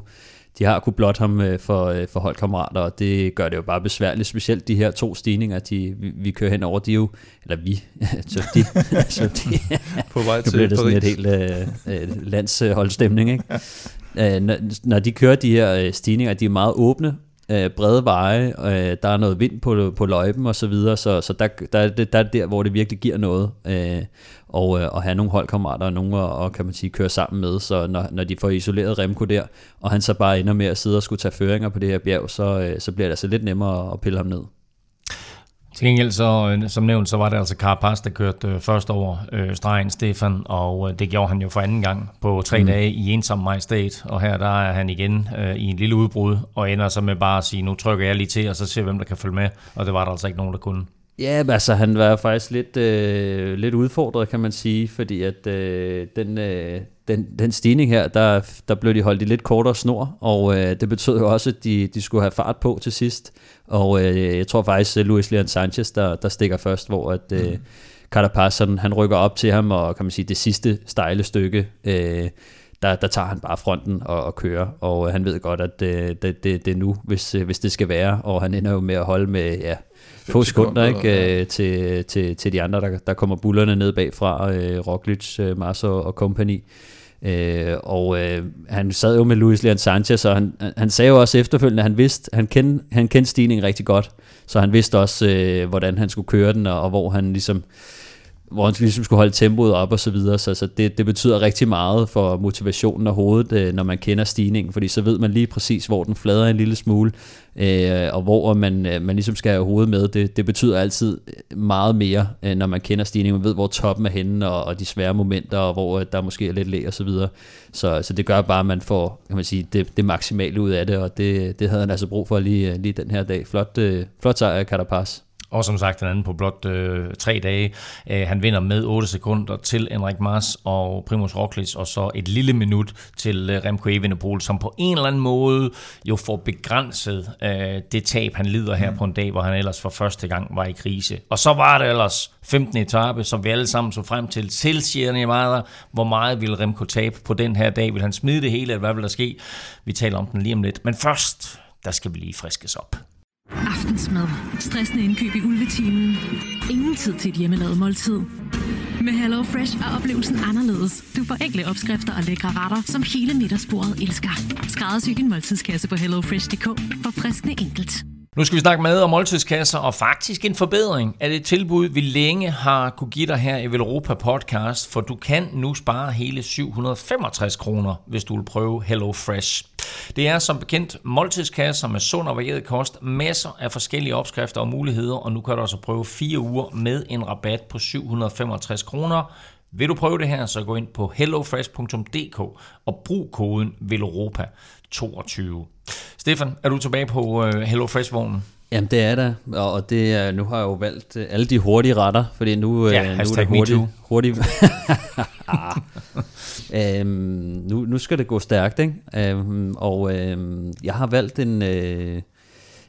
de har kunne blot ham øh, for, øh, for holdkammerater, og det gør det jo bare besværligt, specielt de her to stigninger, de, vi, vi kører hen over, de er jo, eller vi, så de, så de på vej til bliver det sådan et helt uh, landsholdstemning, ikke? Uh, når, når de kører de her stigninger, de er meget åbne, øh, brede veje, øh, der er noget vind på, på løjpen og så videre, så, så der, der, er det, der er der, hvor det virkelig giver noget, øh, og, øh, og have nogle holdkammerater og nogen at, og, kan man sige, køre sammen med, så når, når de får isoleret Remco der, og han så bare ender med at sidde og skulle tage føringer på det her bjerg, så, øh, så bliver det altså lidt nemmere at pille ham ned. Til gengæld, så, øh, som nævnt, så var det altså Carapaz, der kørte øh, først over øh, stregen Stefan, og øh, det gjorde han jo for anden gang på tre mm. dage i ensom majestæt, og her der er han igen øh, i en lille udbrud, og ender så med bare at sige, nu trykker jeg lige til, og så ser hvem der kan følge med, og det var der altså ikke nogen, der kunne. Ja, altså han var faktisk lidt, øh, lidt udfordret, kan man sige, fordi at øh, den, øh, den, den stigning her, der, der blev de holdt i lidt kortere snor, og øh, det betød jo også, at de, de skulle have fart på til sidst. Og øh, jeg tror faktisk, at Luis Leon Sanchez, der, der stikker først, hvor at, øh, mm. Carapaz, han, han rykker op til ham, og kan man sige, det sidste stejle stykke, øh, der, der tager han bare fronten og, og kører, og øh, han ved godt, at øh, det, det, det er nu, hvis, øh, hvis det skal være, og han ender jo med at holde med ja, få sekunder, ikke. Øh, til, til, til de andre, der, der kommer bullerne ned bagfra, øh, Roglic, øh, Marso og company. Øh, og øh, han sad jo med Luis Leon Sanchez, og han, han sagde jo også efterfølgende, at han vidste, han kendte, han kendte stigningen rigtig godt, så han vidste også, øh, hvordan han skulle køre den, og, og hvor han ligesom hvor han ligesom skulle holde tempoet op og så videre, så, så det, det betyder rigtig meget for motivationen og hovedet, øh, når man kender stigningen, fordi så ved man lige præcis, hvor den flader en lille smule, øh, og hvor man, øh, man ligesom skal have hovedet med. Det, det betyder altid meget mere, øh, når man kender stigningen. Man ved, hvor toppen er henne, og, og de svære momenter, og hvor der måske er lidt læg og så videre. Så, så det gør bare, at man får kan man sige, det, det maksimale ud af det, og det, det havde han altså brug for lige, lige den her dag. Flot, øh, flot sejr, Carapaz. Og som sagt, den anden på blot øh, tre dage. Æh, han vinder med 8 sekunder til Enrik Mars og Primus Roglic, og så et lille minut til øh, Remco Evenepoel, som på en eller anden måde jo får begrænset øh, det tab, han lider her mm. på en dag, hvor han ellers for første gang var i krise. Og så var det ellers 15. etape, som vi alle sammen så frem til, til Sierra Nevada. Hvor meget ville Remco tabe på den her dag? Vil han smide det hele, eller hvad vil der ske? Vi taler om den lige om lidt. Men først, der skal vi lige friskes op. Aftensmad. Stressende indkøb i ulvetimen. Ingen tid til et hjemmelavet måltid. Med Hello Fresh er oplevelsen anderledes. Du får enkle opskrifter og lækre retter, som hele middagsbordet elsker. Skræddersy din måltidskasse på hellofresh.dk for friskende enkelt. Nu skal vi snakke med om måltidskasser, og faktisk en forbedring af det tilbud, vi længe har kunne give dig her i Velropa Podcast, for du kan nu spare hele 765 kroner, hvis du vil prøve Hello Fresh. Det er som bekendt måltidskasser med sund og varieret kost, masser af forskellige opskrifter og muligheder, og nu kan du også prøve fire uger med en rabat på 765 kroner Vil du prøve det her, så gå ind på hellofresh.dk og brug koden VELOROPA22. Stefan, er du tilbage på uh, HelloFresh-vognen? Jamen det er der, og det er, nu har jeg jo valgt øh, alle de hurtige retter, fordi nu, Ja, øh, nu er det hurtigt. MeToo. hurtigt. øhm, nu, nu skal det gå stærkt, ikke? Øhm, og øhm, jeg har valgt en... Øh,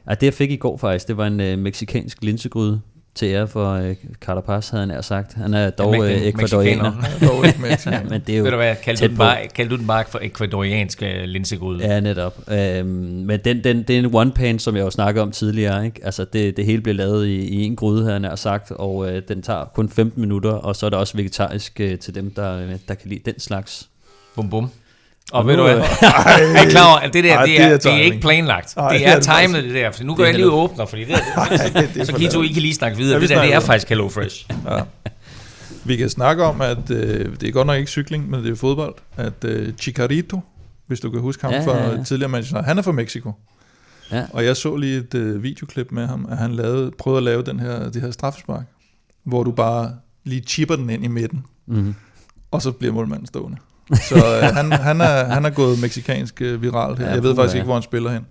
ja, det jeg fik i går faktisk, det var en øh, meksikansk linsegryde til ære for øh, Carapaz, havde han nær sagt. Han er dog Ja, øh, ekvadorianer. Ja, men det er jo Ved du hvad, kaldte du, bare, kaldte du den bare for ekvadoriansk øh, linsegryde? Ja, netop. Øhm, men den, den, det er en one pan, som jeg jo snakkede om tidligere. Ikke? Altså det, det hele bliver lavet i, i en gryde, havde jeg nær sagt, og øh, den tager kun 15 minutter, og så er der også vegetarisk øh, til dem, der, øh, der kan lide den slags. Bum bum. Og ved du hvad? øh, er klar over, at det der, Ej, det, det er, er det er ikke planlagt. Ej, det det er er det timet det der, for nu Det går er jeg lige og åbner, fordi det, det så for kan I to ikke lige snakke videre. Ja, vi det der, det er faktisk Hello Fresh. Ja. Vi kan snakke om, at øh, det er godt nok ikke cykling, men det er fodbold. At øh, Chicarito, hvis du kan huske ham Ja, fra ja, ja. tidligere Manchester, han er fra Mexico. Ja. Og jeg så lige et øh, videoklip med ham, at han lavede, prøvede at lave den her, det her straffespark, hvor du bare lige chipper den ind i midten, mm-hmm. og så bliver målmanden stående. Så øh, han, han, er, han er gået meksikansk øh, viralt her. Ja, Jeg ved faktisk ikke, hvor han spiller hen.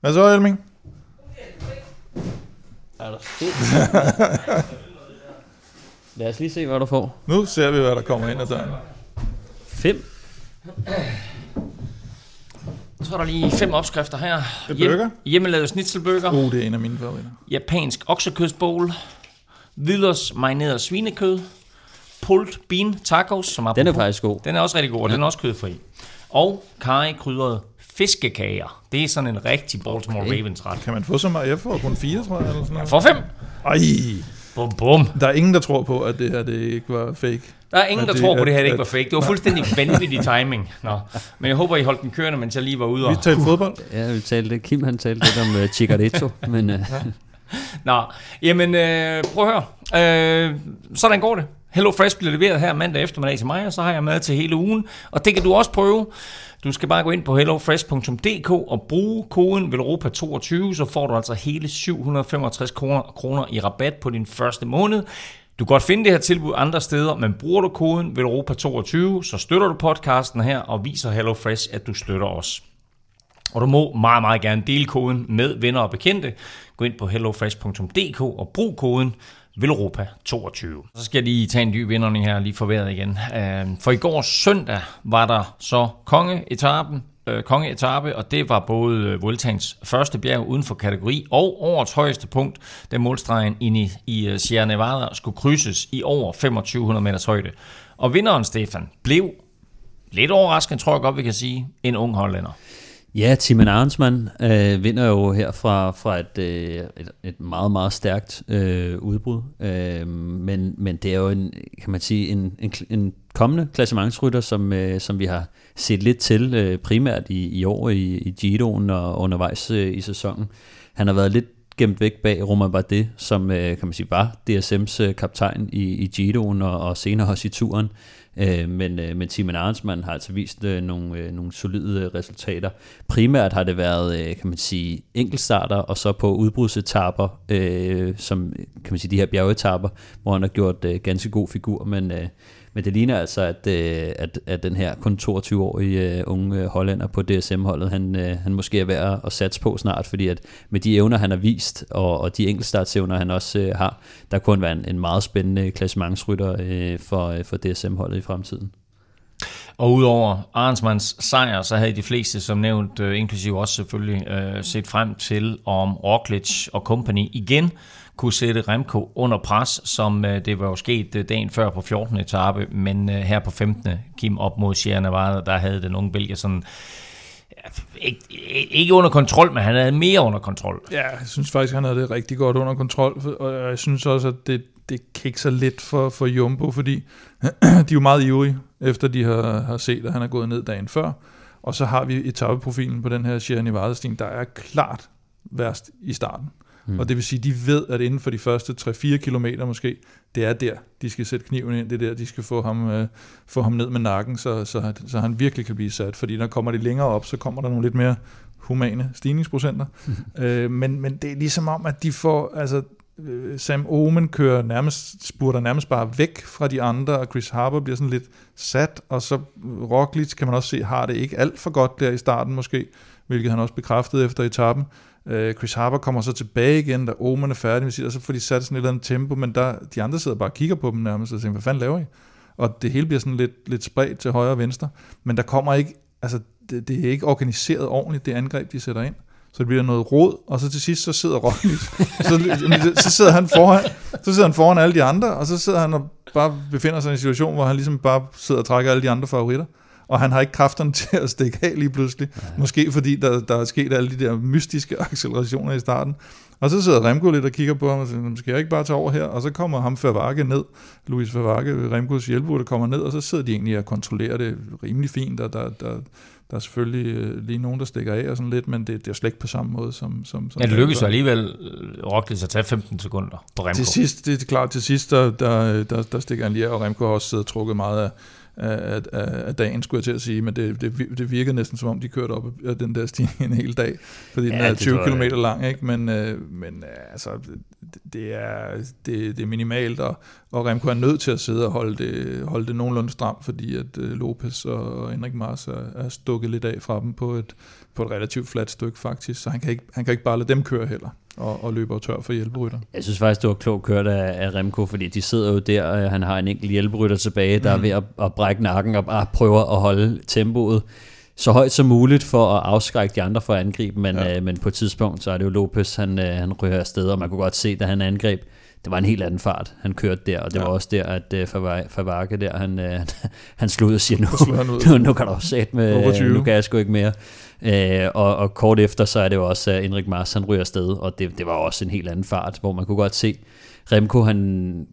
Hvad så, Elming? Er der Lad os lige se, hvad du får. Nu ser vi, hvad der kommer ind ad døren. 5. Så er der lige fem opskrifter her. Det er burger. Hjemmelavet schnitzelburger. Oh, det er en af mine favoritter. Japansk oksekødsbowl. Hvidløs marineret svinekød. Pulled bean tacos, som er Den er faktisk god. Den er også rigtig god, og den er også kødfri. Og karry krydret fiskekager. Det er sådan en rigtig Baltimore Okay. Ravens ret. Kan man få så meget? Jeg får kun fire, tror jeg. Eller sådan noget. For fem. Ej, Bum, bum. der er ingen, der tror på, at det her det ikke var fake. Der er ingen, der det- tror på, at- det her det ikke var fake. Det var fuldstændig vanvittig timing. Nå. Men jeg håber, I holdt den kørende, mens jeg lige var ude og... Vi talte fodbold. Ja, vi talte, Kim han talte lidt om uh, Chicarito, men uh, Nå, jamen øh, prøv at høre. Øh, sådan går det. Hello Fresh bliver leveret her mandag eftermiddag til mig, og så har jeg mad til hele ugen. Og det kan du også prøve. Du skal bare gå ind på hellofresh.dk og bruge koden VELOROPA22, så får du altså hele 765 kroner, i rabat på din første måned. Du kan godt finde det her tilbud andre steder, men bruger du koden VELOROPA22, så støtter du podcasten her og viser HelloFresh, at du støtter os. Og du må meget, meget gerne dele koden med venner og bekendte. Gå ind på hellofresh.dk og brug koden VELOROPA22. Så skal jeg lige tage en dyb indånding her, lige forværet igen. Øhm, for i går søndag var der så kongeetappen, øh, kongeetappe, og det var både øh, Vueltaens første bjerg uden for kategori og årets højeste punkt, da målstregen inde i, i øh, Sierra Nevada skulle krydses i over 2500 meters højde. Og vinderen, Stefan, blev lidt overraskende, tror jeg godt, vi kan sige, en ung hollænder. Ja, Timen Arnsmann øh, vinder jo her fra, fra et, øh, et, et meget, meget stærkt øh, udbrud. Øh, men, men det er jo en, kan man sige, en, en, en kommende klassementsrytter, som, øh, som vi har set lidt til, øh, primært i, i år i, i Giroen og undervejs øh, i sæsonen. Han har været lidt gemt væk bag Romain Bardet, som øh, kan man sige var DSM's øh, kaptajn i, i Giroen og, og senere også i turen. Øh, men, øh, men Timen Arnsmann har altså vist øh, nogle, øh, nogle solide øh, resultater. Primært har det været, øh, kan man sige, enkeltstarter, og så på udbrudsetapper, øh, som kan man sige, de her bjergetapper, hvor han har gjort øh, ganske god figur, men, øh, men det ligner altså, at, øh, at, at den her kun 22-årige øh, unge øh, hollænder på DSM-holdet, han, øh, han måske er værd at satse på snart, fordi at med de evner, han har vist, og, og de enkeltstartsevner, han også øh, har, der kunne han være en, en meget spændende klassementsrytter øh, for, øh, for DSM-holdet i fremtiden. Og udover Arnsmans sejr, så havde de fleste, som nævnt, øh, inklusive også selvfølgelig, øh, set frem til, om Roglic og company igen kunne sætte Remco under pres, som øh, det var jo sket øh, dagen før på 14. etape, men øh, her på 15. Kim op mod Sierra Nevada, der havde den unge Belgier sådan, ja, ikke, ikke under kontrol, men han havde mere under kontrol. Ja, jeg synes faktisk, han havde det rigtig godt under kontrol, og jeg synes også, at det, det kikser lidt for, for Jumbo, fordi de er jo meget ivrige, efter de har, har set, at han er gået ned dagen før. Og så har vi etapeprofilen på den her Sierra Nevada-stien, der er klart værst i starten. Mm. Og det vil sige, de ved, at inden for de første 3-4 kilometer måske, det er der, de skal sætte kniven ind, det er der, de skal få ham, øh, få ham ned med nakken, så, så, så han virkelig kan blive sat. Fordi når kommer de længere op, så kommer der nogle lidt mere humane stigningsprocenter. øh, men, men det er ligesom om, at de får, altså, øh, Sam Omen kører nærmest, spurter nærmest bare væk fra de andre, og Chris Harper bliver sådan lidt sat, og så Roglic kan man også se, har det ikke alt for godt der i starten måske, hvilket han også bekræftede efter etappen. Øh, Chris Harper kommer så tilbage igen, da Omen er færdig med sit, og så får de sat sådan et eller andet tempo, men der, de andre sidder bare og kigger på dem nærmest, og tænker, hvad fanden laver I? Og det hele bliver sådan lidt, lidt spredt til højre og venstre, men der kommer ikke, altså det, det er ikke organiseret ordentligt, det angreb, de sætter ind. Så det bliver noget råd, og så til sidst, så sidder Roglic, så, så sidder han foran, så sidder han foran alle de andre, og så sidder han og bare befinder sig i en situation, hvor han ligesom bare sidder og trækker alle de andre favoritter og han har ikke kræfterne til at stikke af lige pludselig. Ja. Måske fordi der, der er sket alle de der mystiske accelerationer i starten. Og så sidder Remco lidt og kigger på ham og siger, skal jeg ikke bare tage over her? Og så kommer ham Favake ned, Louis Favake, Remcos hjælpebud, der kommer ned, og så sidder de egentlig og kontrollerer det rimelig fint, og der, der, der er selvfølgelig øh, lige nogen, der stikker af og sådan lidt, men det, det er slet ikke på samme måde som... som, som ja, det lykkedes jo alligevel øh, Roglic at tage 15 sekunder på Remco. Til sidst, det er klart, til sidst, der, der, der, der stikker han lige af, og Remco har også siddet og trukket meget af, af, af, af dagen, skulle jeg til at sige, men det, det, det virkede næsten som om, de kørte op af den der stigning en hel dag, fordi ja, den er 20 km lang, ikke? men, øh, men øh, altså, det, det, er, det, det er minimalt, og, og Remco er nødt til at sidde og holde det, holde det nogenlunde stramt, fordi at øh, Lopez og Henrik Mars er, er stukket lidt af fra dem på et, på et relativt fladt stykke faktisk, så han kan ikke, han kan ikke bare lade dem køre heller og, og løber tør for hjælperytter. Jeg synes faktisk, det var klogt kørt af, af Remco, fordi de sidder jo der, og han har en enkelt hjælperytter tilbage, der mm. er ved at, at brække nakken og bare prøver at holde tempoet så højt som muligt for at afskrække de andre for at angribe, men, ja. øh, men på et tidspunkt, så er det jo Lopez, han, øh, han rører afsted, og man kunne godt se, da han angreb, det var en helt anden fart, han kørte der, og det ja. var også der, at uh, Favake der, han, uh, han slog ud og siger, nu, nu, nu kan du også sætte med, nu kan jeg sgu ikke mere. Uh, og, og kort efter, så er det jo også, at Henrik Mars, han ryger afsted, og det, det var også en helt anden fart, hvor man kunne godt se, Remco, han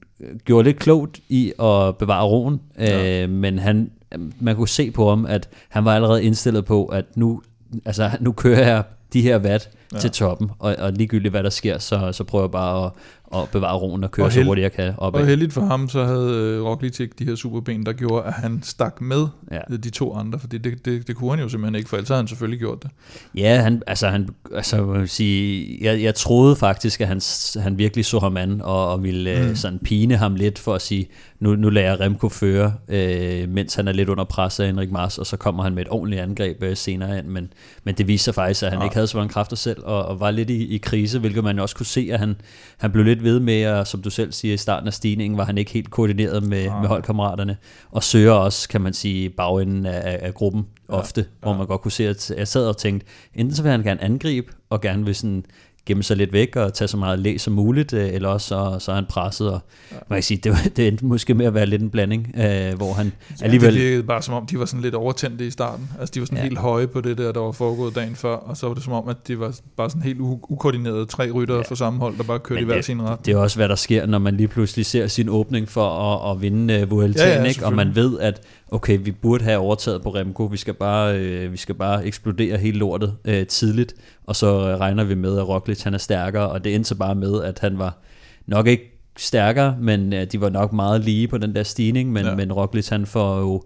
gjorde lidt klogt i at bevare roen, ja. men han, man kunne se på ham, at han var allerede indstillet på, at nu, altså, nu kører jeg de her watt ja. til toppen, og, og ligegyldigt hvad der sker, så, så prøver jeg bare at, at bevare roen og køre og held, så hurtigt jeg kan op. Og heldigt for ham, så havde uh, Roglic de her superben, der gjorde, at han stak med ja. de to andre, for det, det, det, kunne han jo simpelthen ikke, for ellers havde han selvfølgelig gjort det. Ja, han, altså, han, altså jeg, sige, jeg, jeg troede faktisk, at han, han virkelig så ham an, og, og ville mm. sådan pine ham lidt for at sige, nu, nu lader jeg Remco føre, øh, mens han er lidt under pres af Henrik Mars, og så kommer han med et ordentligt angreb øh, senere hen, men, men det viser sig faktisk, at han ja. ikke havde så mange kræfter selv, og, og var lidt i, i krise, hvilket man også kunne se, at han, han blev lidt ved med, at, som du selv siger, i starten af stigningen, var han ikke helt koordineret med, ja. med holdkammeraterne, og søger også, kan man sige, bagenden af, af gruppen ofte, ja. hvor man godt kunne se, at jeg sad og tænkte, enten så vil han gerne angribe, og gerne vil sådan gemme sig lidt væk og tage så meget læ som muligt, øh, eller også så, så er han presset, og ja. man kan sige, det, det endte måske med at være lidt en blanding, øh, hvor han ja, alligevel... det virkede bare som om, de var sådan lidt overtændte i starten, altså de var sådan ja. helt høje på det der, der var foregået dagen før, og så var det som om, at de var bare sådan helt ukoordinerede tre rytter ja. for samme hold, der bare kørte Men i hver sin ret. Det er også, hvad der sker, når man lige pludselig ser sin åbning for at, at vinde uh, Vueltaen, ja, ja, ikke? og man ved, at okay, vi burde have overtaget på Remco, vi skal bare, øh, vi skal bare eksplodere hele lortet øh, tidligt, og så regner vi med, at Roglic han er stærkere, og det endte så bare med, at han var nok ikke stærkere, men øh, de var nok meget lige på den der stigning, men, ja. men Roglic han får jo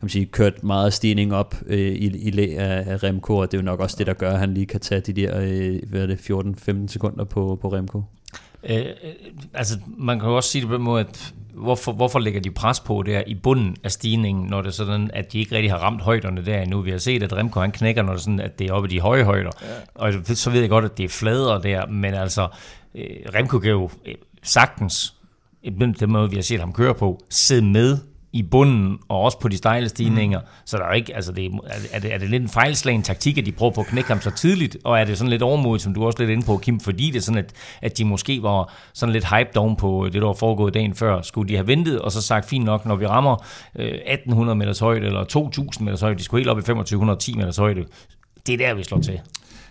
kan man sige, kørt meget stigning op øh, i, i læ af, af Remco, og det er jo nok også det, der gør, at han lige kan tage de der øh, hvad er det, 14-15 sekunder på, på Remco. Øh, øh, altså, man kan jo også sige det på den måde, at hvorfor, hvorfor lægger de pres på der i bunden af stigningen, når det er sådan, at de ikke rigtig har ramt højderne der endnu. Vi har set, at Remco han knækker, når det er sådan, at det er oppe i de høje højder. Ja. Og så ved jeg godt, at det er fladere der, men altså, øh, Remco kan jo øh, sagtens, den måde, vi har set ham køre på, sidde med i bunden, og også på de stejle stigninger. Mm. Så der er ikke, altså det, er, det, er det lidt en fejlslagen taktik, at de prøver på at knække ham så tidligt, og er det sådan lidt overmodigt, som du også lidt inde på, Kim, fordi det er sådan, at, at de måske var sådan lidt hyped oven på det, der var foregået dagen før. Skulle de have ventet, og så sagt, fint nok, når vi rammer øh, 1800 meters højde, eller 2000 meters højde, de skulle helt op i 2510 meters højde, det er der, vi slår til.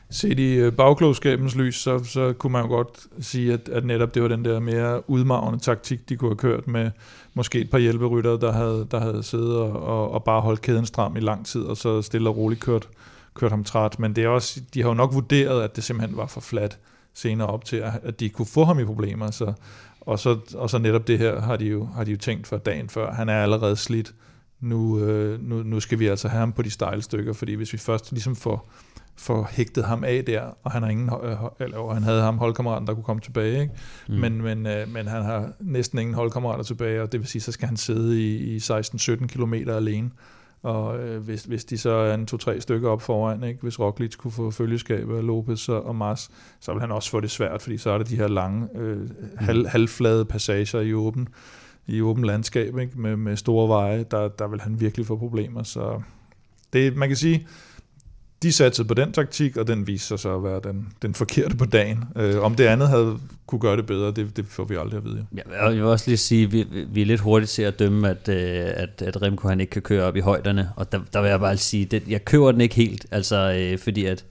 Set i øh, bagklogskabens lys, så, så kunne man jo godt sige, at, at netop det var den der mere udmavende taktik, de kunne have kørt med måske et par hjælperytter, der havde, der havde siddet og, og, og bare holdt kæden stram i lang tid, og så stille og roligt kørt, kørt ham træt. Men det er også, de har jo nok vurderet, at det simpelthen var for flat senere op til, at de kunne få ham i problemer. Så, og, så, og så netop det her har de jo, har de jo tænkt for dagen før. Han er allerede slidt. Nu, øh, nu, nu skal vi altså have ham på de stejle stykker, fordi hvis vi først ligesom får får hægtet ham af der, og han, har ingen, øh, eller, og han havde ham holdkammeraten, der kunne komme tilbage. Ikke? Mm. Men, men, øh, men han har næsten ingen holdkammerater tilbage, og det vil sige, så skal han sidde i, i 16-17 km alene. Og øh, hvis, hvis de så er en to-tre stykker op foran, ikke? hvis Roglic kunne få følgeskab af Lopez og, og Mars, så vil han også få det svært, fordi så er det de her lange, øh, halv, halvflade passager i åben, i åben landskab ikke? Med, med store veje, der, der vil han virkelig få problemer. Så det, man kan sige, de satte på den taktik, og den viste sig så at være den, den forkerte på dagen. Øh, om det andet havde kunne gøre det bedre, det, det får vi aldrig at vide. Ja, jeg vil også lige sige, at vi, vi er lidt hurtigt til at dømme, at, øh, at, at Remco han ikke kan køre op i højderne, og der, der vil jeg bare sige, at jeg køber den ikke helt, altså øh, fordi at,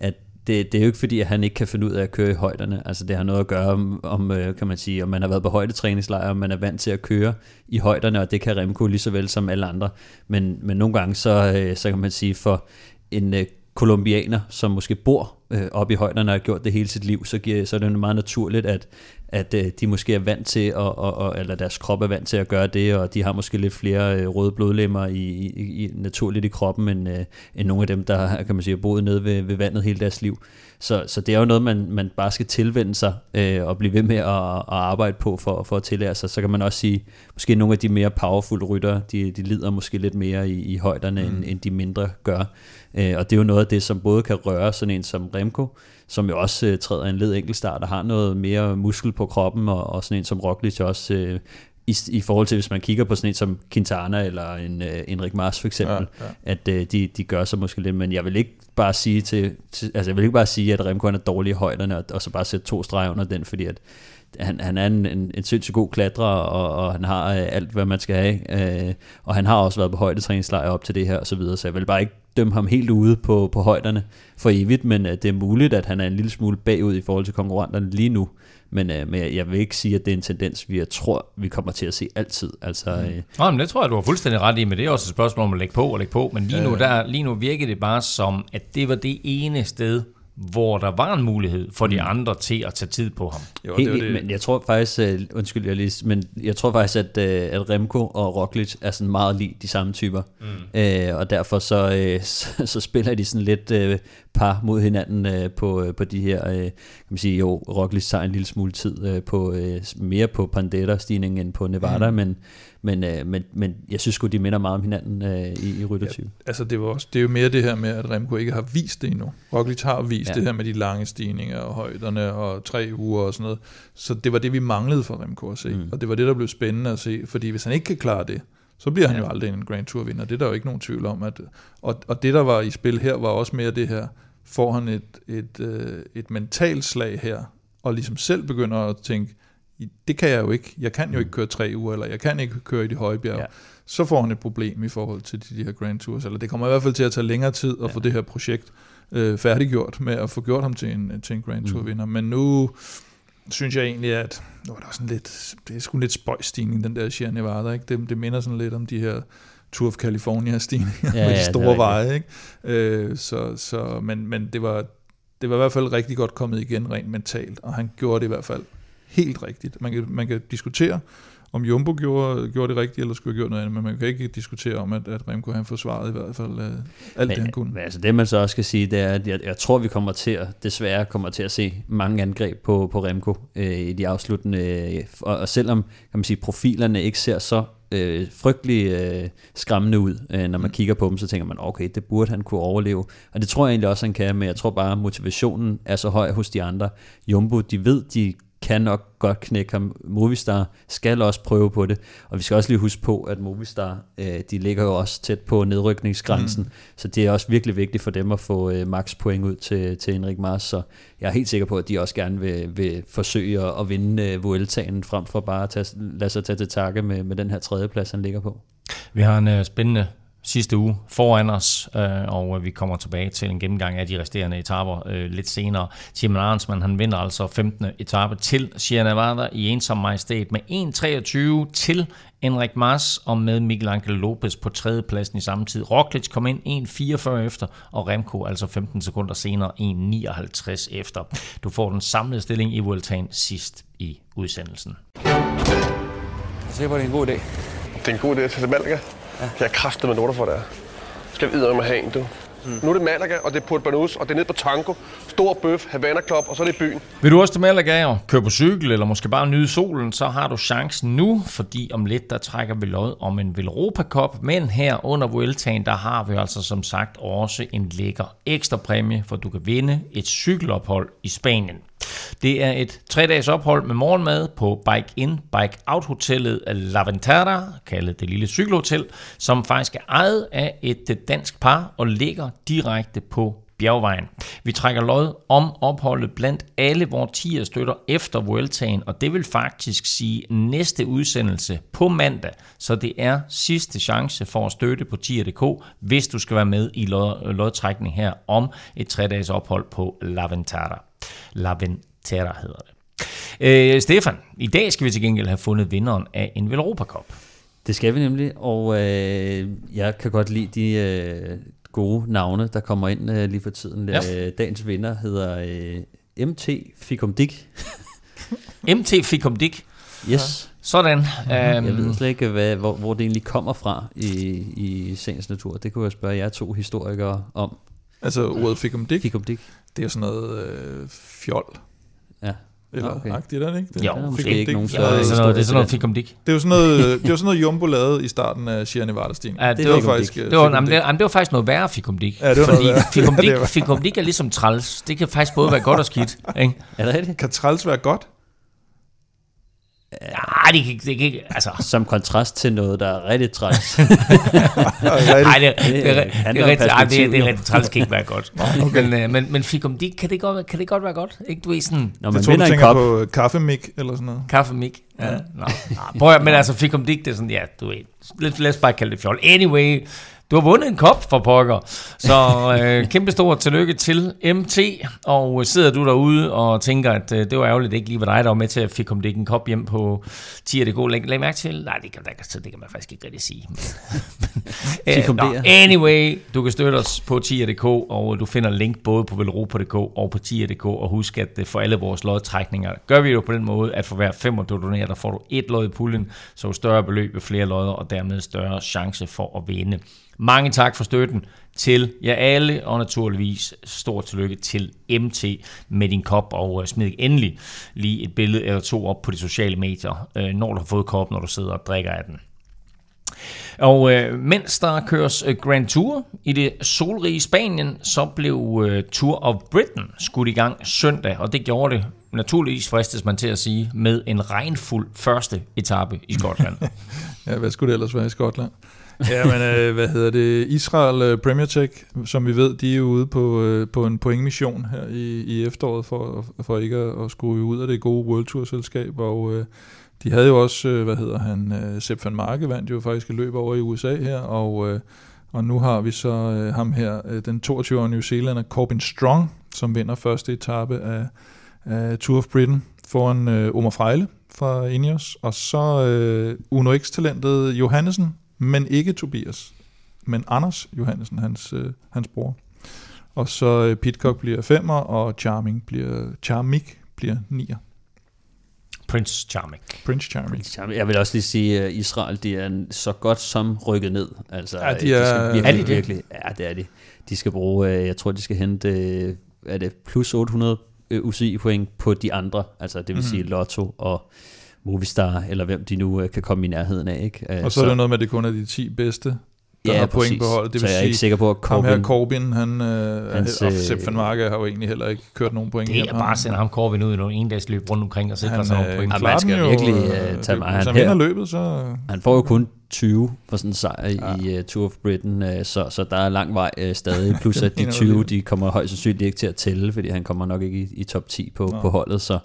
at det, det er jo ikke fordi, at han ikke kan finde ud af at køre i højderne. Altså det har noget at gøre om, om øh, kan man sige, om man har været på højdetræningslejr, om man er vant til at køre i højderne, og det kan Remco lige så vel som alle andre. Men, men nogle gange, så, øh, så kan man sige, for en øh, kolumbianer, som måske bor øh, oppe i højderne og har gjort det hele sit liv, så, giver, så er det jo meget naturligt, at, at øh, de måske er vant til, at, og, og, eller deres krop er vant til at gøre det, og de har måske lidt flere øh, røde blodlemmer i, i, i, naturligt i kroppen, end, øh, end nogle af dem, der kan man sige, boet nede ved, ved vandet hele deres liv. Så, så det er jo noget, man, man bare skal tilvende sig øh, og blive ved med at, at arbejde på for, for at tillære sig. Så kan man også sige, måske nogle af de mere powerful rytter, de, de lider måske lidt mere i, i højderne, mm. end, end de mindre gør. Øh, og det er jo noget af det, som både kan røre sådan en som Remco, som jo også øh, træder en led enkeltstart og har noget mere muskel på kroppen, og, og sådan en som Roglic også øh, i, i forhold til, hvis man kigger på sådan en som Quintana eller en uh, Enrik Mars for eksempel, ja, ja. at uh, de, de gør sig måske lidt, men jeg vil ikke bare sige til, til altså jeg vil ikke bare sige, at Remco er dårlig i højderne, og, og så bare sætte to streger under den, fordi at han, han er en, en, en sindssygt god klatrer, og, og han har uh, alt, hvad man skal have, uh, og han har også været på højdetræningslejr op til det her, og så videre, så jeg vil bare ikke dømme ham helt ude på, på højderne for evigt, men uh, det er muligt, at han er en lille smule bagud i forhold til konkurrenterne lige nu, men, øh, men jeg vil ikke sige, at det er en tendens, vi jeg tror, vi kommer til at se altid. Altså, mm. øh, Nå, men det tror jeg, du har fuldstændig ret i, men det er også et spørgsmål om at lægge på og lægge på. Men lige nu, der, lige nu virker det bare som, at det var det ene sted, hvor der var en mulighed for de mm. andre til at tage tid på ham. Jo, Helt, det det. Men jeg tror faktisk, uh, undskyld jeg lige, men jeg tror faktisk, at, uh, at Remco og Roglic er sådan meget lige de samme typer. Mm. Uh, og derfor så, uh, så, så spiller de sådan lidt uh, par mod hinanden uh, på, uh, på de her, uh, kan man sige, jo, Roglic tager en lille smule tid uh, på, uh, mere på Pandera-stigningen end på Nevada, mm. men men, øh, men, men jeg synes sgu, de minder meget om hinanden øh, i, i ryttertype. Ja, altså det, var også, det er jo mere det her med, at Remco ikke har vist det endnu. Roglic har vist ja. det her med de lange stigninger og højderne og tre uger og sådan noget. Så det var det, vi manglede for Remco at se. Mm. Og det var det, der blev spændende at se. Fordi hvis han ikke kan klare det, så bliver han ja. jo aldrig en Grand Tour vinder. Det er der jo ikke nogen tvivl om. At, og, og det, der var i spil her, var også mere det her, får han et, et, øh, et mentalt slag her, og ligesom selv begynder at tænke, det kan jeg jo ikke. Jeg kan jo ikke køre tre uger, eller jeg kan ikke køre i de høje bjerge. Ja. Så får han et problem i forhold til de, de her Grand Tours. Eller det kommer i hvert fald til at tage længere tid at ja. få det her projekt øh, færdiggjort, med at få gjort ham til en, til en Grand Tour vinder. Mm. Men nu synes jeg egentlig, at nu er der sådan lidt, det er sgu lidt spøjstigning, den der Sierra Nevada. Ikke? Det, det minder sådan lidt om de her Tour of California stigninger ja, med de store ja, veje. Ikke? Øh, så, så, men, men det var, det var i hvert fald rigtig godt kommet igen rent mentalt, og han gjorde det i hvert fald helt rigtigt. Man kan, man kan diskutere, om Jumbo gjorde, gjorde det rigtigt, eller skulle have gjort noget andet, men man kan ikke diskutere om, at, at Remco han forsvarede i hvert fald uh, alt men, det, han kunne. Men altså det, man så også skal sige, det er, at jeg, jeg tror, vi kommer til at, desværre kommer til at se mange angreb på, på Remco øh, i de afsluttende, øh, og, og selvom kan man sige, profilerne ikke ser så øh, frygtelig øh, skræmmende ud, øh, når man mm. kigger på dem, så tænker man, okay, det burde han kunne overleve. Og det tror jeg egentlig også, han kan, men jeg tror bare, at motivationen er så høj hos de andre. Jumbo, de ved, de kan nok godt knække ham. Movistar skal også prøve på det, og vi skal også lige huske på, at Movistar, øh, de ligger jo også tæt på nedrykningsgrænsen, mm. så det er også virkelig vigtigt for dem at få øh, max point ud til, til Henrik Mars, så jeg er helt sikker på, at de også gerne vil, vil forsøge at, at vinde øh, Vueltaen, frem for bare at tage, lade sig tage til takke med, med den her tredjeplads, han ligger på. Vi har en uh, spændende sidste uge foran os, øh, og vi kommer tilbage til en gennemgang af de resterende etaper øh, lidt senere. Tim Arnsman, han vinder altså 15. etape til Sierra Nevada i ensom majestæt med 1.23 til Enrik Mas og med Miguel Angel Lopez på tredjepladsen i samme tid. Roglic kom ind 1.44 efter, og Remco altså 15 sekunder senere 1.59 efter. Du får den samlede stilling i Vueltaen sidst i udsendelsen. Jeg ser, hvor det er en god idé. Det er en god idé til Malaga. Ja. Jeg er kraftet med noter for det. Skal videre med have en, du. Mm. Nu er det Malaga, og det er Port Banus, og det er ned på Tango. Stor bøf, Havana Club, og så er det byen. Vil du også til Malaga og køre på cykel, eller måske bare nyde solen, så har du chancen nu, fordi om lidt, der trækker vi lod om en Velropa Cup, men her under Vueltaen, der har vi altså som sagt også en lækker ekstra præmie, for du kan vinde et cykelophold i Spanien. Det er et tre-dages ophold med morgenmad på Bike In, Bike Out hotellet La Ventana, kaldet det lille cykelhotel, som faktisk er ejet af et øh, dansk par og ligger direkte på bjergvejen. Vi trækker lod om opholdet blandt alle vores 10 støtter efter Vueltaen, og det vil faktisk sige næste udsendelse på mandag, så det er sidste chance for at støtte på 10.dk, hvis du skal være med i lodtrækning her om et 3-dages ophold på Laventara. La Ventana hedder det. Øh, Stefan, i dag skal vi til gengæld have fundet vinderen af en Velropa Cup. Det skal vi nemlig, og øh, jeg kan godt lide de øh, gode navne, der kommer ind øh, lige for tiden. Ja. Øh, dagens vinder hedder øh, MT Fikum Dick. MT Fikum Dick? Yes. Sådan. Mm-hmm. Jeg ved slet ikke, hvad, hvor, hvor det egentlig kommer fra i, i sagens natur. Det kunne jeg spørge jer to historikere om. Altså ordet Fikum Dick? Det er sådan noget øh, fjol. Ja. Eller okay. agtigt, er det ikke? Det, jo, måske ikke dick. nogen ja, det er sådan noget, det er sådan noget fikum dick. Det er jo sådan noget, det var sådan noget Jumbo lavede i starten af Sierra Nevada-stigen. Ja, det, det, var, faktisk, det, var, jamen, det, jamen, det var faktisk noget værre fikum dick. Ja, det var fordi noget fikum ja, dick, det var. fikum dick er ligesom træls. Det kan faktisk både være godt og skidt. Ikke? Er det rigtigt? Kan træls være godt? Ja, det kan, det kan altså... Som kontrast til noget, der er rigtig træls. Nej, det, det, det, er, det, er om rigtig, ej, det, det er rigtig træls, kan ikke være godt. okay. Men, øh, men, men fikum dick, kan det godt, kan det godt være godt? Ikke, du er sådan... Når Jeg man tror, du vinder en tænker kop, på kaffemik eller sådan noget. Kaffe mik. Ja. Nå, nå. Prøv at, men altså, fikum dick, det er sådan, ja, du ved, lad, lad os bare kalde det fjol. Anyway, du har vundet en kop for pokker. Så øh, kæmpe stort tillykke til MT. Og øh, sidder du derude og tænker, at øh, det var ærgerligt, det ikke lige var dig, der var med til at fik kom det en kop hjem på 10 det gå. Læg, læg mærke til. Nej, det kan, det, kan, det kan man faktisk ikke rigtig sige. Kom Nå, det, anyway, du kan støtte os på 10.dk, og du finder link både på velropa.dk og på 10.dk, og husk, at øh, for alle vores lodtrækninger, gør vi jo på den måde, at for hver femmer du donerer, der får du et lod i puljen, så større beløb ved flere lodder, og dermed større chance for at vinde. Mange tak for støtten til jer alle, og naturligvis stort tillykke til MT med din kop, og øh, smid endelig lige et billede eller to op på de sociale medier, øh, når du har fået koppen, når du sidder og drikker af den. Og øh, mens der køres øh, Grand Tour i det solrige Spanien, så blev øh, Tour of Britain skudt i gang søndag, og det gjorde det naturligvis, fristes man til at sige, med en regnfuld første etape i Skotland. Ja, hvad skulle det ellers være i Skotland? ja, men øh, hvad hedder det? Israel øh, Premier Tech, som vi ved, de er jo ude på, øh, på en pointmission her i, i efteråret, for, for ikke at, at skrue ud af det gode World Tour selskab, og øh, de havde jo også, øh, hvad hedder han, øh, Sepp van Marke vandt jo faktisk et løb over i USA her, og, øh, og nu har vi så øh, ham her, øh, den 22-årige New Zealander Corbin Strong, som vinder første etape af, af Tour of Britain foran øh, Omar Frejle fra Ineos, og så øh, Uno X-talentet Johannesen, men ikke Tobias, men Anders Johannesen, hans, øh, hans bror. Og så øh, Pitcock bliver femmer, og Charming bliver, Charmik bliver nier. Prince Charming. Prince Charming. Jeg vil også lige sige, at Israel de er så godt som rykket ned. Altså, Ja, de er- skal virkelig, Er de det? virkelig, ja, det er de. De skal bruge, øh, jeg tror, de skal hente øh, er det plus 800 øh, UCI-point på de andre. Altså, det vil Mhm. sige Lotto og Movistar, eller hvem de nu øh, kan komme i nærheden af. Ikke? Øh, Og så er det noget med, at det kun er de 10 bedste, der Ja, har point præcis. på holdet. Det Så vil jeg er sige, ikke sikker på, at ham her Corbin- Corbin, han, øh, Hans, og øh, Sepp van Marke har jo egentlig heller ikke kørt nogen point Det hjem. er bare at sende ham Corbin ud i nogle endagsløb rundt omkring og sikre Han, sig nogle point. Ja, man skal jo, virkelig øh, tage mig. Han, han her, løbet, så... han får jo kun 20 for sådan en sejr i uh, Tour of Britain, uh, så, så der er lang vej uh, stadig. Plus at de mener du 20, lige. de kommer højst sandsynligt ikke til at tælle, fordi han kommer nok ikke i, i top 10 på, Nå. på holdet, så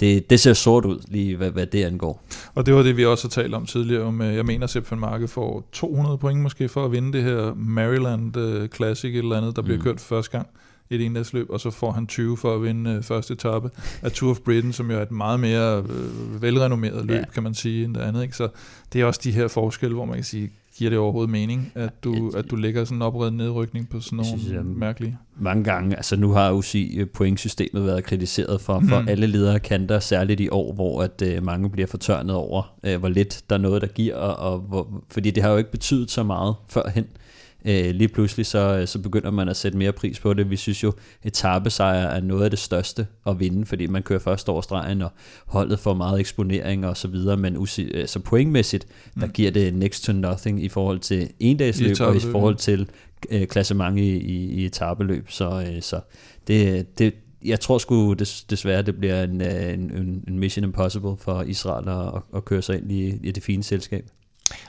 det, det ser sort ud, lige hvad, hvad det angår. Og det var det, vi også har talt om tidligere. Om, øh, jeg mener, Sepp van Marke får 200 point måske for at vinde det her Maryland uh, Classic et eller andet, der bliver Mm. kørt første gang i et endagsløb, og så får han 20 for at vinde uh, første etape af Tour of Britain, som jo er et meget mere uh, velrenommeret løb, Ja. kan man sige, end det andet. Ikke? Så det er også de her forskelle, hvor man kan sige, giver det overhovedet mening, at du, at du lægger sådan en opreddet nedrykning på sådan nogle synes, mærkelige... Mange gange, altså nu har UCI pointsystemet været kritiseret for, for Mhm. alle ledere kanter, særligt i år, hvor at uh, mange bliver fortørnet over, uh, hvor lidt der er noget, der giver, og, og hvor, fordi det har jo ikke betydet så meget førhen. øh, lige pludselig så, så begynder man at sætte mere pris på det. Vi synes jo, etappesejr er noget af det største at vinde, fordi man kører først over stregen, og holdet får meget eksponering og så videre, men usi- øh, så pointmæssigt, der Mm. giver det next to nothing i forhold til endagsløb, og i forhold til øh, klassement i, i, i etabeløb. Så, øh, så det, det, jeg tror sgu des, desværre, det bliver en, øh, en, en- mission impossible for Israel at, at, at køre sig ind i, i det fine selskab.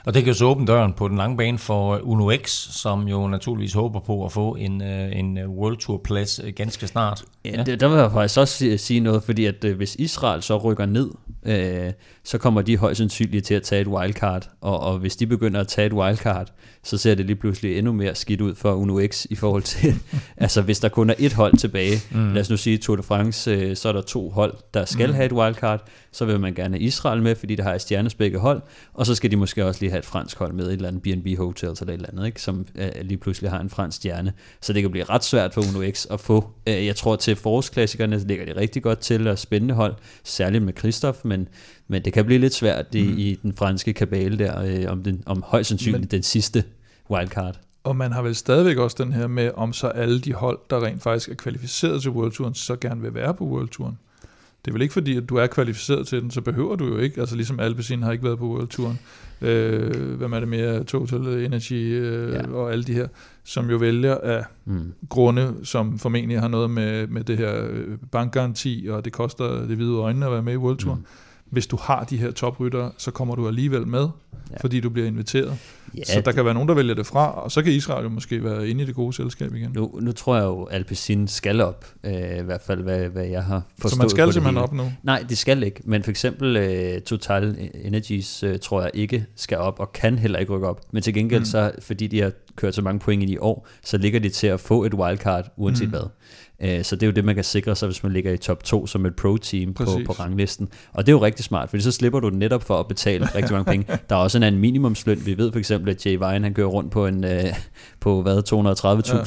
Og det kan jo så åbne døren på den lange bane for øh, Uno X, som jo naturligvis håber på at få en, øh, en øh, World Tour plads ganske snart. Ja, ja. Det, der vil jeg faktisk også sige, noget, fordi at hvis Israel så rykker ned, øh, så kommer de højst sandsynligt til at tage et wildcard, og, og hvis de begynder at tage et wildcard, så ser det lige pludselig endnu mere skidt ud for Uno X i forhold til, altså hvis der kun er et hold tilbage, Mm. lad os nu sige Tour de France, øh, så er der to hold, der skal Mm. have et wildcard, så vil man gerne have Israel med, fordi der har et stjernespækket hold, og så skal de måske også lige have et fransk hold med, et eller andet B&B Hotels eller et eller andet, ikke? som øh, lige pludselig har en fransk stjerne. Så det kan blive ret svært for Uno X at få. Øh, jeg tror til forårsklassikerne ligger de rigtig godt til, og spændende hold, særligt med Christoph, men, men det kan blive lidt svært i, Mm. i den franske kabale der, øh, om, den, om højst sandsynligt Men- den sidste wildcard. Og man har vel stadigvæk også den her med, om så alle de hold, der rent faktisk er kvalificeret til World Touren, så gerne vil være på World Touren. Det er vel ikke fordi, at du er kvalificeret til den, så behøver du jo ikke. Altså ligesom Alpecin har ikke været på World Touren. Øh, hvem er det mere? Total Energy øh, Ja. og alle de her, som jo vælger af Mm. grunde, som formentlig har noget med, med det her øh, bankgaranti, og det koster det hvide øjnene at være med i World Tour. Mm. Hvis du har de her topryttere, så kommer du alligevel med, Ja. fordi du bliver inviteret. Ja, så der kan være nogen, der vælger det fra, og så kan Israel jo måske være inde i det gode selskab igen. nu, nu tror jeg jo, Alpecin skal op, øh, i hvert fald hvad, hvad jeg har forstået Så man skal det simpelthen hele. op nu. Nej, det skal ikke. Men for eksempel uh, Total Energies uh, tror jeg ikke skal op, og kan heller ikke rykke op. Men til gengæld, mm. Så fordi de har kørt så mange point i de år, så ligger de til at få et wildcard, uanset. Mm. hvad. Uh, så det er jo det, man kan sikre sig, hvis man ligger i top 2 som et pro-team på, Præcis. på ranglisten. Og det er jo rigtig smart, fordi så slipper du netop for at betale rigtig mange penge. Der er også en anden minimumsløn. Vi ved for eksempel, at Jay Vine, han kører rundt på en uh, på hvad,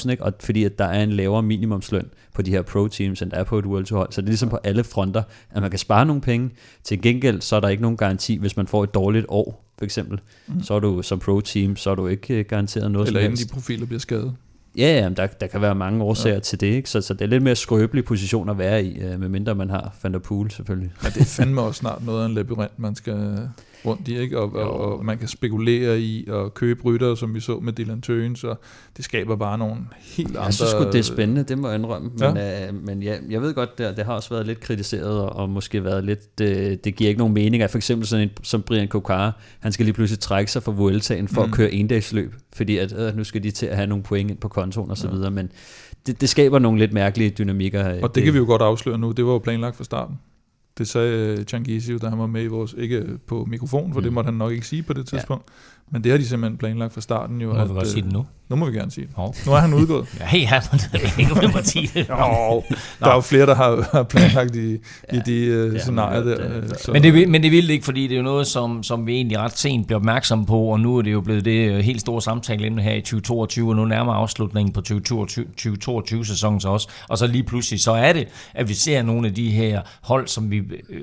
230.000, ikke? Og fordi at der er en lavere minimumsløn på de her pro-teams, end der er på et World hold. Så det er ligesom på alle fronter, at man kan spare nogle penge. Til gengæld, så er der ikke nogen garanti, hvis man får et dårligt år, for eksempel. Mm. Så er du som pro-team, så er du ikke øh, garanteret noget Eller som inden helst. de profiler bliver skadet. Ja, ja, men der, der kan være mange årsager ja. til det, ikke? Så, så det er lidt mere skrøbelig position at være i, øh, medmindre man har Van der Poel selvfølgelig. Men det er fandme også snart noget af en labyrint, man skal rundt i, ikke? Og, og, og man kan spekulere i og købe rytter, som vi så med Dylan Tøgen, så det skaber bare nogle helt andre... Jeg synes sgu, det er spændende, det må jeg indrømme. Men, ja. øh, men ja, jeg ved godt, det, det har også været lidt kritiseret, og, og måske været lidt, øh, det giver ikke nogen mening, at for eksempel sådan en som Brian Kokar, han skal lige pludselig trække sig fra Vueltaen for mm. At køre endagsløb, fordi at, øh, nu skal de til at have nogle point ind på kontoen og så videre, men det, det skaber nogle lidt mærkelige dynamikker. Og det kan vi jo godt afsløre nu, det var jo planlagt fra starten. Det sagde Changizi jo, da han var med i vores, ikke på mikrofon, for mm. det måtte han nok ikke sige på det tidspunkt. Ja. Men det har de simpelthen planlagt fra starten jo. Må vi godt øh, sige det nu? Nu må vi gerne sige det. Hov. Nu er han udgået. Ja, ja, men det er ikke, sige det. Jo, der er jo flere, der har, har planlagt i, ja, i de uh, har scenarier der. øh, øh, så- Men det, er vil- men det vil ikke, fordi det er jo noget, som, som vi egentlig ret sent bliver opmærksom på, og nu er det jo blevet det øh, helt store samtaleemne her i 2022, og nu nærmer afslutningen på 2022-sæsonen så også. Og så lige pludselig, så er det, at vi ser nogle af de her hold, som vi øh,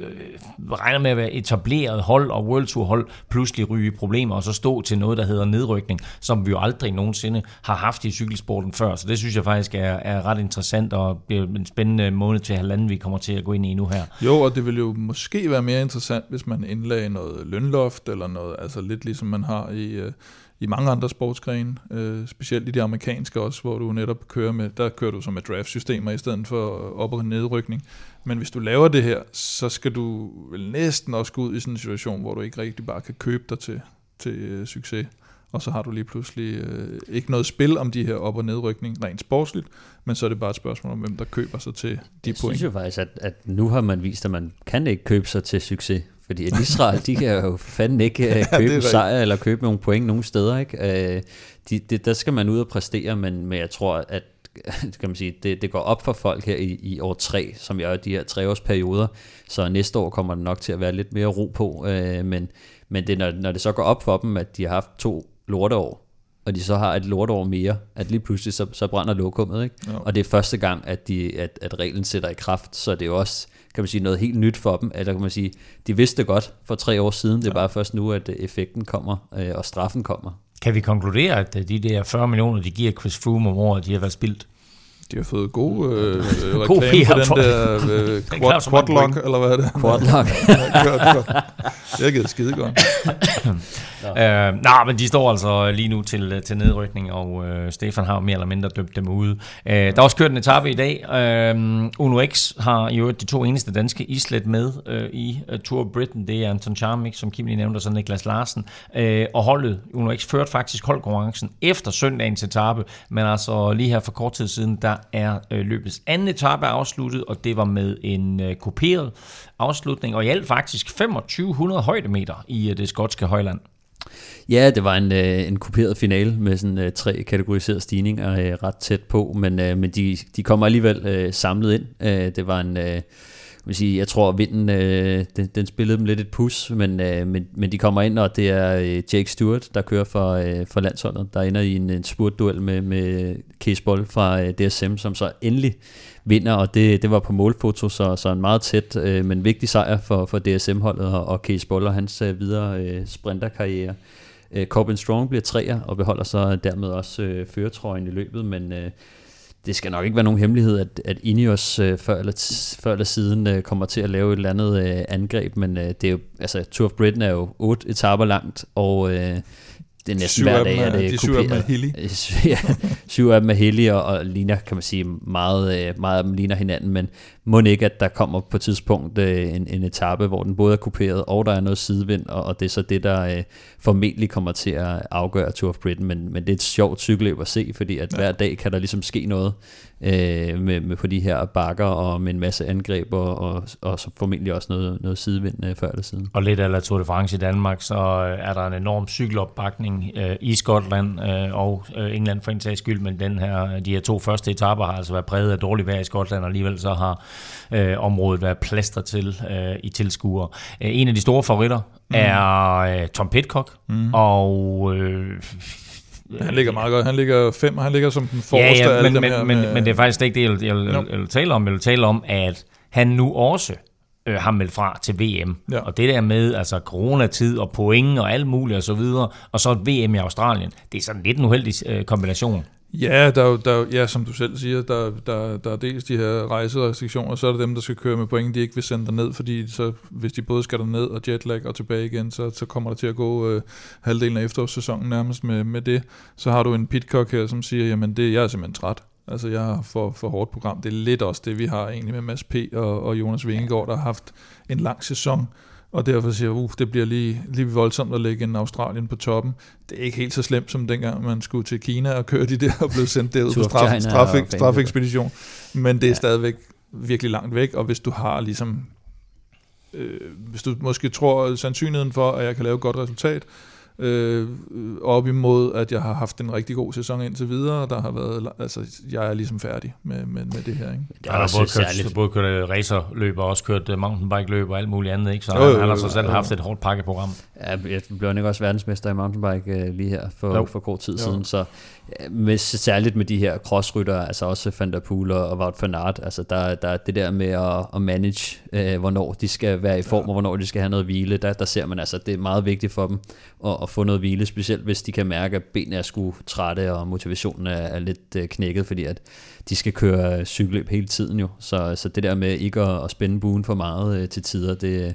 regner med at være etableret hold og World Tour hold, pludselig ryge i problemer, og så stå til noget, der hedder nedrykning, som vi jo aldrig nogensinde har haft i cykelsporten før. Så det synes jeg faktisk er, er ret interessant, og bliver en spændende måned til halvanden, vi kommer til at gå ind i nu her. Jo, og det vil jo måske være mere interessant, hvis man indlagde noget lønloft, eller noget, altså lidt ligesom man har i, øh, i mange andre sportsgrene, øh, specielt i de amerikanske også, hvor du netop kører med, der kører du så med draftsystemer i stedet for op- og nedrykning. Men hvis du laver det her, så skal du vel næsten også gå ud i sådan en situation, hvor du ikke rigtig bare kan købe dig til, til øh, succes. Og så har du lige pludselig øh, ikke noget spil om de her op- og nedrykning rent sportsligt, men så er det bare et spørgsmål om, hvem der køber sig til de Jeg point. synes jo faktisk, at, at nu har man vist, at man kan ikke købe sig til succes. Fordi at Israel, de kan jo fandme ikke uh, det købe en sejr eller købe nogle point nogen steder. Ikke? Uh, de, det, der skal man ud og præstere, men, men jeg tror, at kan man sige, det, det går op for folk her i, i år 3, som jo er de her treårsperioder, så næste år kommer der nok til at være lidt mere ro på, uh, men, men det, når, når det så går op for dem, at de har haft to lorteår, og de så har et lorteår mere, at lige pludselig så, så brænder lokummet, ikke? Jo. Og det er første gang, at, de, at, at reglen sætter i kraft, så det er jo også, kan man sige, noget helt nyt for dem. Eller kan man sige, de vidste det godt for tre år siden, det er bare først nu, at øh, effekten kommer, øh, og straffen kommer. Kan vi konkludere, at øh, de der 40 millioner, de giver Chris Froome om året, de har været spildt? De har fået god øh, God reklame PR for for- den der øh, quad, quadlock, eller hvad er det? Quadlock. har givet skide godt. Øh, nej, men de står altså lige nu til, til nedrykning, og øh, Stefan har mere eller mindre dømt dem ude. Øh, der er også kørt en etape i dag. Øh, Uno X har jo de to eneste danske islet med øh, i uh, Tour of Britain. Det er Anton Charmik, som Kim lige nævnte, og så Niklas Larsen. Øh, og holdet, Uno X, førte faktisk holdkonkurrencen efter søndagens etape, men altså lige her for kort tid siden, der er øh, løbets anden etape afsluttet, og det var med en øh, kuperet afslutning, og i alt faktisk 2500 højdemeter i øh, det skotske højland. Ja, det var en, øh, en kuperet finale med sådan øh, tre kategoriserede stigninger øh, ret tæt på, men, øh, men de, de kommer alligevel øh, samlet ind. Øh, det var en, øh, vil sige, jeg tror, at vinden øh, den, den spillede dem lidt et pus, men, øh, men, men de kommer ind, og det er øh, Jake Stewart, der kører for, øh, for landsholdet, der ender i en, en spurtduel med, med Case Boll fra øh, DSM, som så endelig vinder, og det, det var på målfoto, så, så en meget tæt, øh, men vigtig sejr for, for DSM-holdet og, og Case Boll og hans øh, videre øh, sprinterkarriere. Øh, Corbin Strong bliver treer og beholder så dermed også øh, føretrøjen i løbet, men øh, det skal nok ikke være nogen hemmelighed, at, at Ineos øh, før, eller, før eller siden øh, kommer til at lave et eller andet øh, angreb, men øh, det er jo, altså Tour of Britain er jo otte etaper langt, og øh, det er næsten hver dag, er- at det de syv af dem er hilly. ja, syv af dem er hellige, og, og ligner, kan man sige, meget, øh, meget af dem ligner hinanden, men må ikke, at der kommer på et tidspunkt øh, en, en etape, hvor den både er kuperet, og der er noget sidevind, og, og det er så det, der øh, formentlig kommer til at afgøre Tour of Britain, men, men det er et sjovt cykelløb at se, fordi at ja. hver dag kan der ligesom ske noget øh, med, med på de her bakker, og med en masse angreb, og, og, og så formentlig også noget, noget sidevind øh, før eller siden. Og lidt af Tour de France i Danmark, så øh, er der en enorm cykelopbakning øh, i Skotland øh, og øh, England for en sags skyld, men den her, de her to første etaper har altså været præget af dårligt vejr i Skotland, og alligevel så har øh, området været plaster til øh, i tilskuere. Øh, en af de store favoritter mm. er øh, Tom Pitcock, mm. og... Øh, Han ligger meget godt. Han ligger fem, og han ligger som den forreste ja, af ja, alle men, dem men, her. men, med- men det er faktisk ikke det, jeg, jeg, Jo. jeg vil tale om. Jeg vil tale om, at han nu også øh, har meldt fra til VM. Ja. Og det der med altså coronatid og point og alt muligt og så videre, og så et VM i Australien, det er sådan lidt en uheldig øh, kombination. Ja, der, der, ja, som du selv siger, der, der, der er dels de her rejserestriktioner, så er det dem, der skal køre med point, de ikke vil sende dig ned, fordi så, hvis de både skal ned og jetlag og tilbage igen, så, så kommer der til at gå øh, halvdelen af efterårssæsonen nærmest med, med det. Så har du en pitcock her, som siger, jamen det, jeg er simpelthen træt. Altså jeg har for, for hårdt program. Det er lidt også det, vi har egentlig med Mads P. og, og Jonas Vingegaard, der har haft en lang sæson, og derfor siger jeg, uh, det bliver lige, lige voldsomt at lægge en Australien på toppen. Det er ikke helt så slemt som dengang, man skulle til Kina og køre de der og blev sendt derud på straf, straf, strafekspedition. Men det er ja. stadigvæk virkelig langt væk, og hvis du har ligesom, øh, hvis du måske tror sandsynligheden for, at jeg kan lave et godt resultat, øh, op imod, at jeg har haft en rigtig god sæson indtil videre, og der har været, altså, jeg er ligesom færdig med, med, med det her, ikke? Det har både kørt, både kørt racerløb og også kørt øh, mountainbike-løb og alt muligt andet, ikke? så Jo, han, jo, han har så selv jo. haft et hårdt pakkeprogram. Ja, jeg blev ikke også verdensmester i mountainbike øh, lige her for, Jo. for kort tid Jo. siden, så ja, med, særligt med de her crossrytter, altså også Van der Poel og, Wout van Aert, altså der, der er det der med at, at manage, øh, hvornår de skal være i form, og hvornår de skal have noget hvile, der, der ser man altså, det er meget vigtigt for dem at, at få noget hvile, specielt hvis de kan mærke, at benene er sgu trætte, og motivationen er, er lidt øh, knækket, fordi at de skal køre cykelløb hele tiden jo, så, så det der med ikke at, at spænde buen for meget øh, til tider, det,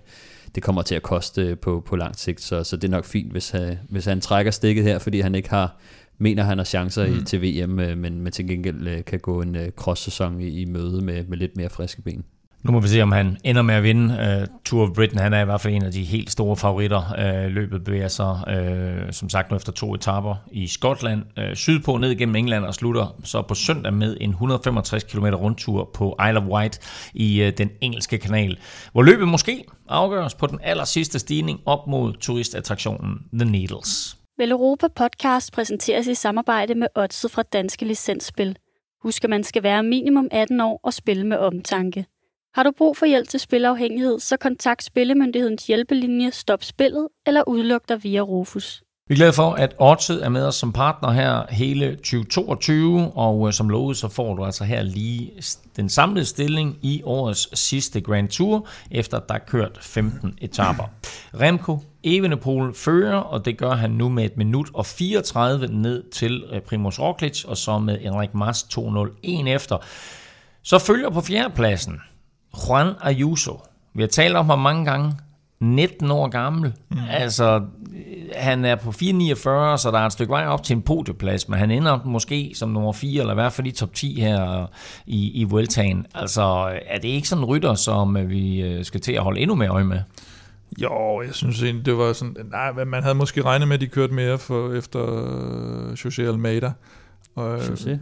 det kommer til at koste på, på lang sigt, så, så det er nok fint, hvis, han, hvis han trækker stikket her, fordi han ikke har mener, han har chancer mm. i, til VM, øh, men, men til gengæld øh, kan gå en øh, cross-sæson i, i møde med, med lidt mere friske ben. Nu må vi se, om han ender med at vinde uh, Tour of Britain. Han er i hvert fald en af de helt store favoritter. Uh, løbet bevæger sig, uh, som sagt, nu efter to etapper i Skotland. Uh, sydpå ned gennem England og slutter så på søndag med en 165 km rundtur på Isle of Wight i uh, den engelske kanal, hvor løbet måske afgøres på den aller sidste stigning op mod turistattraktionen The Needles. Vel Europa Podcast præsenteres i samarbejde med Odset fra Danske Licensspil. Husk, at man skal være minimum 18 år og spille med omtanke. Har du brug for hjælp til spilafhængighed, så kontakt Spillemyndighedens hjælpelinje Stop Spillet eller udluk dig via Rufus. Vi er glade for, at Odset er med os som partner her hele 2022, og øh, som lovet, så får du altså her lige den samlede stilling i årets sidste Grand Tour, efter der er kørt 15 etaper. Remco Evenepoel fører, og det gør han nu med et minut og 34 ned til øh, Primoz Roglic, og så med Henrik Mas 2.01 efter. Så følger på fjerdepladsen Juan Ayuso. Vi har talt om ham mange gange. 19 år gammel. Mm. Altså, han er på 4,49, så der er et stykke vej op til en podieplads, men han ender måske som nummer 4, eller i hvert fald i top 10 her i, i Vueltaen. Altså, er det ikke sådan en rytter, som øh, vi øh, skal til at holde endnu mere øje med? Jo, jeg synes egentlig, det var sådan... Nej, man havde måske regnet med, at de kørte mere for, efter uh, José Almeida. Og, José?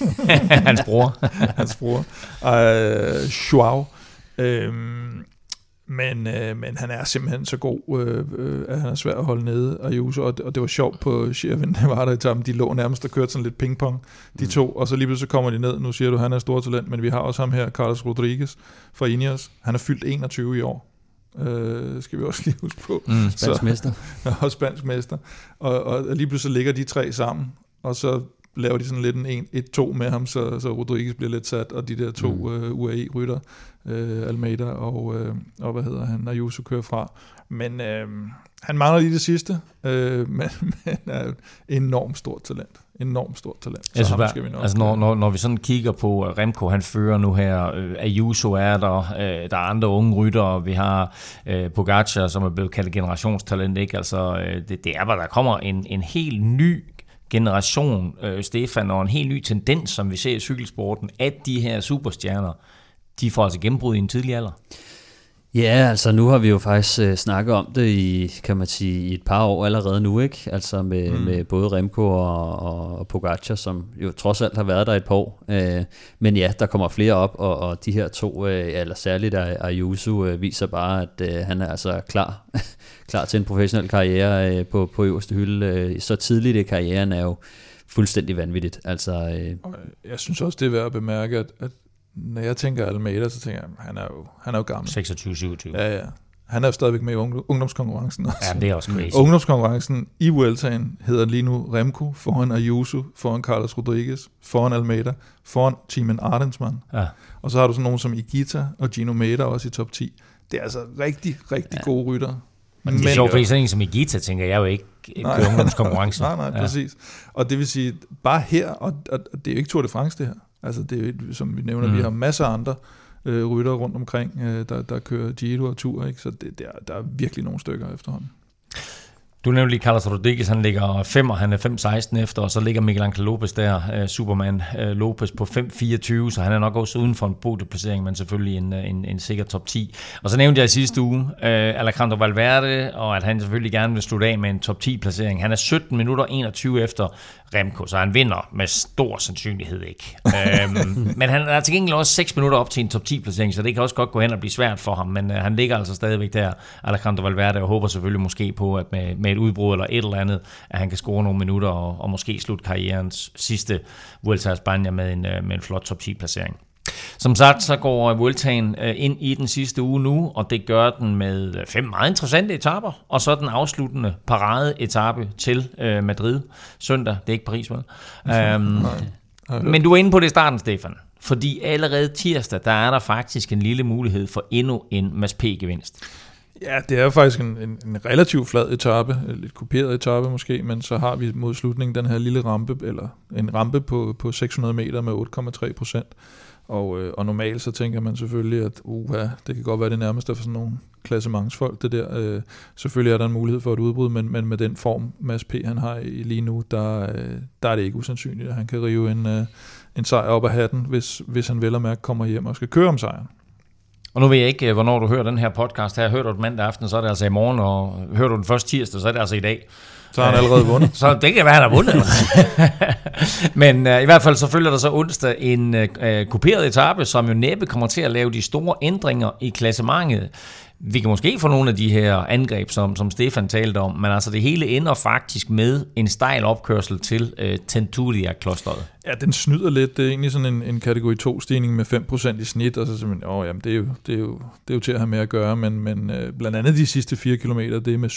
hans bror. hans bror. Uh, Joao. Øhm, men, øh, men han er simpelthen så god, øh, øh, at han er svær at holde nede, Ayuso, og, og det var sjovt på var der i tappen, de lå nærmest og kørte sådan lidt pingpong, de mm. to, og så lige pludselig kommer de ned, nu siger du, at han er stor talent, men vi har også ham her, Carlos Rodriguez fra Ineos, han er fyldt 21 i år, øh, skal vi også lige huske på. Mm, spansk mester. og spansk mester, og, og lige pludselig ligger de tre sammen, og så laver de sådan lidt en 1-2 med ham, så, så Rodriguez bliver lidt sat, og de der to mm. uh, UAE-rytter, uh, Almeida og, uh, og hvad hedder han, Ayuso kører fra. Men uh, han mangler lige det sidste, uh, men, men er et enormt stort talent. Enormt stort talent. Så altså, ham skal vi nok, altså når, når, når vi sådan kigger på Remco, han fører nu her, uh, Ayuso er der, uh, der er andre unge ryttere, vi har uh, Pogacar, som er blevet kaldt generationstalent, ikke? Altså, uh, det, det er bare, der kommer en, en helt ny generation, øh, Stefan, og en helt ny tendens, som vi ser i cykelsporten, at de her superstjerner, de får altså gennembrud i en tidlig alder. Ja, altså nu har vi jo faktisk øh, snakket om det i, kan man sige, i et par år allerede nu, ikke? Altså med, mm. med både Remco og, og, og Pogacar, som jo trods alt har været der et par år. Øh, men ja, der kommer flere op, og, og de her to, øh, eller særligt Ayuso, øh, viser bare, at øh, han er altså klar, klar til en professionel karriere øh, på, på øverste hylde. Øh, så tidligt i karrieren er jo fuldstændig vanvittigt. Altså, øh, jeg synes også, det er værd at bemærke, at, at når jeg tænker Almeida, så tænker jeg, han er jo, han er jo gammel. 26-27. Ja, ja. Han er jo stadigvæk med i ungdomskonkurrencen også. Ja, det er også crazy. Ungdomskonkurrencen i Vueltaen hedder lige nu Remco, foran Ayuso, foran Carlos Rodriguez, foran Almeida, foran Timen Ardensman. Ja. Og så har du sådan nogen som Igita og Gino Meda også i top 10. Det er altså rigtig, rigtig ja. gode rytter. Men det er sjovt, fordi sådan en som Igita, tænker jeg jo ikke nej, ungdomskonkurrencen. nej, nej, ja. præcis. Og det vil sige, bare her, og, og, og det er jo ikke Tour de France det her, Altså det er som vi nævner, mm. vi har masser af andre øh, rytter rundt omkring, øh, der, der kører Giro og Tour, ikke? så det, der, der er virkelig nogle stykker efterhånden. Du nævnte lige Carlos Rodriguez, han ligger 5, og han er 5-16 efter, og så ligger Miguel Angel Lopez der, uh, Superman uh, Lopez på 5-24, så han er nok også uden for en bodieplacering, men selvfølgelig en, øh, en, en sikker top 10. Og så nævnte jeg i sidste uge uh, Alejandro Valverde, og at han selvfølgelig gerne vil slutte af med en top 10 placering. Han er 17 minutter 21 efter Remco, så han vinder med stor sandsynlighed ikke. øhm, men han er til gengæld også 6 minutter op til en top 10 placering, så det kan også godt gå hen og blive svært for ham, men øh, han ligger altså stadigvæk der, Alejandro Valverde, og håber selvfølgelig måske på, at med, med et udbrud eller et eller andet, at han kan score nogle minutter og, og måske slutte karrierens sidste Vuelta a España med en, øh, med en flot top 10 placering. Som sagt, så går Vueltaen øh, ind i den sidste uge nu, og det gør den med fem meget interessante etaper, og så den afsluttende parade-etape til øh, Madrid søndag. Det er ikke Paris, vel? um, men du er inde på det i starten, Stefan. Fordi allerede tirsdag, der er der faktisk en lille mulighed for endnu en Mads P-gevinst. Ja, det er faktisk en, en, en relativt flad etape, lidt kuperet etape måske, men så har vi mod slutningen den her lille rampe, eller en rampe på, på 600 meter med 8,3 procent. Og, øh, og normalt så tænker man selvfølgelig, at uha, det kan godt være det nærmeste for sådan nogle klassementsfolk, det der. Øh, selvfølgelig er der en mulighed for et udbrud, men, men med den form, Mads P. han har i lige nu, der, øh, der er det ikke usandsynligt, at han kan rive en, øh, en sejr op af hatten, hvis, hvis han vel og mærke kommer hjem og skal køre om sejren. Og nu ved jeg ikke, øh, hvornår du hører den her podcast her. Hører du den mandag aften, så er det altså i morgen, og hører du den først tirsdag, så er det altså i dag. Så har han allerede vundet. så det kan være, han har vundet. Men uh, i hvert fald så følger der så onsdag en uh, kuperet etape, som jo næppe kommer til at lave de store ændringer i klassementet vi kan måske få nogle af de her angreb, som, som Stefan talte om, men altså det hele ender faktisk med en stejl opkørsel til øh, Tentulia-klosteret. Ja, den snyder lidt. Det er egentlig sådan en, en kategori 2-stigning med 5% i snit, og så simpelthen, åh, jamen, det, er jo, det, er jo, det er jo til at have med at gøre, men, men øh, blandt andet de sidste 4 km, det er med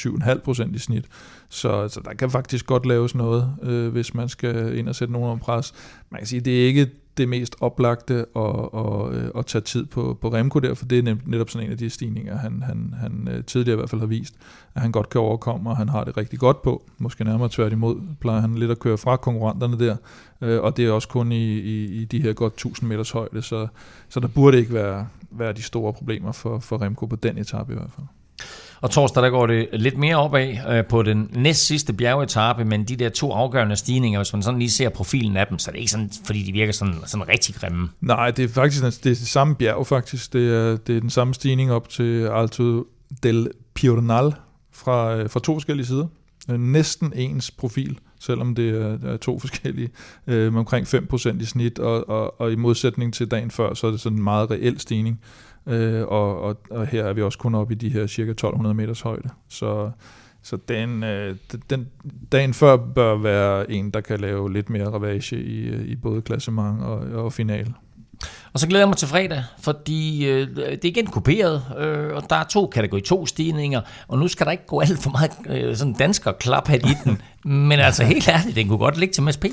7,5% i snit. Så, så der kan faktisk godt laves noget, øh, hvis man skal ind og sætte nogen om pres. Man kan sige, det er ikke det mest oplagte at, at, og at tage tid på, på Remco der, for det er netop sådan en af de stigninger, han, han, han øh, tidligere i hvert fald har vist, at han godt kan overkomme, og han har det rigtig godt på. Måske nærmere tværtimod plejer han lidt at køre fra konkurrenterne der, øh, og det er også kun i, i, i de her godt 1000 meters højde, så, så der burde ikke være, være de store problemer for, for Remco på den etape i hvert fald. Og torsdag, der går det lidt mere opad øh, på den næst sidste bjergetappe, men de der to afgørende stigninger, hvis man sådan lige ser profilen af dem, så er det ikke sådan, fordi de virker sådan, sådan rigtig grimme. Nej, det er faktisk det, er det samme bjerg faktisk. Det er, det er den samme stigning op til Alto del Piornal fra, øh, fra to forskellige sider. Øh, næsten ens profil, selvom det er, er to forskellige, øh, med omkring 5% i snit, og, og, og i modsætning til dagen før, så er det sådan en meget reel stigning. Øh, og, og, og her er vi også kun oppe i de her cirka 1200 meters højde. Så, så den, øh, den, dagen før bør være en, der kan lave lidt mere ravage i, i både klassement og, og finale. Og så glæder jeg mig til fredag, fordi øh, det er igen kuperet, øh, og der er to kategori 2 stigninger, og nu skal der ikke gå alt for meget øh, sådan dansker klap i den, men altså helt ærligt, den kunne godt ligge til MSP.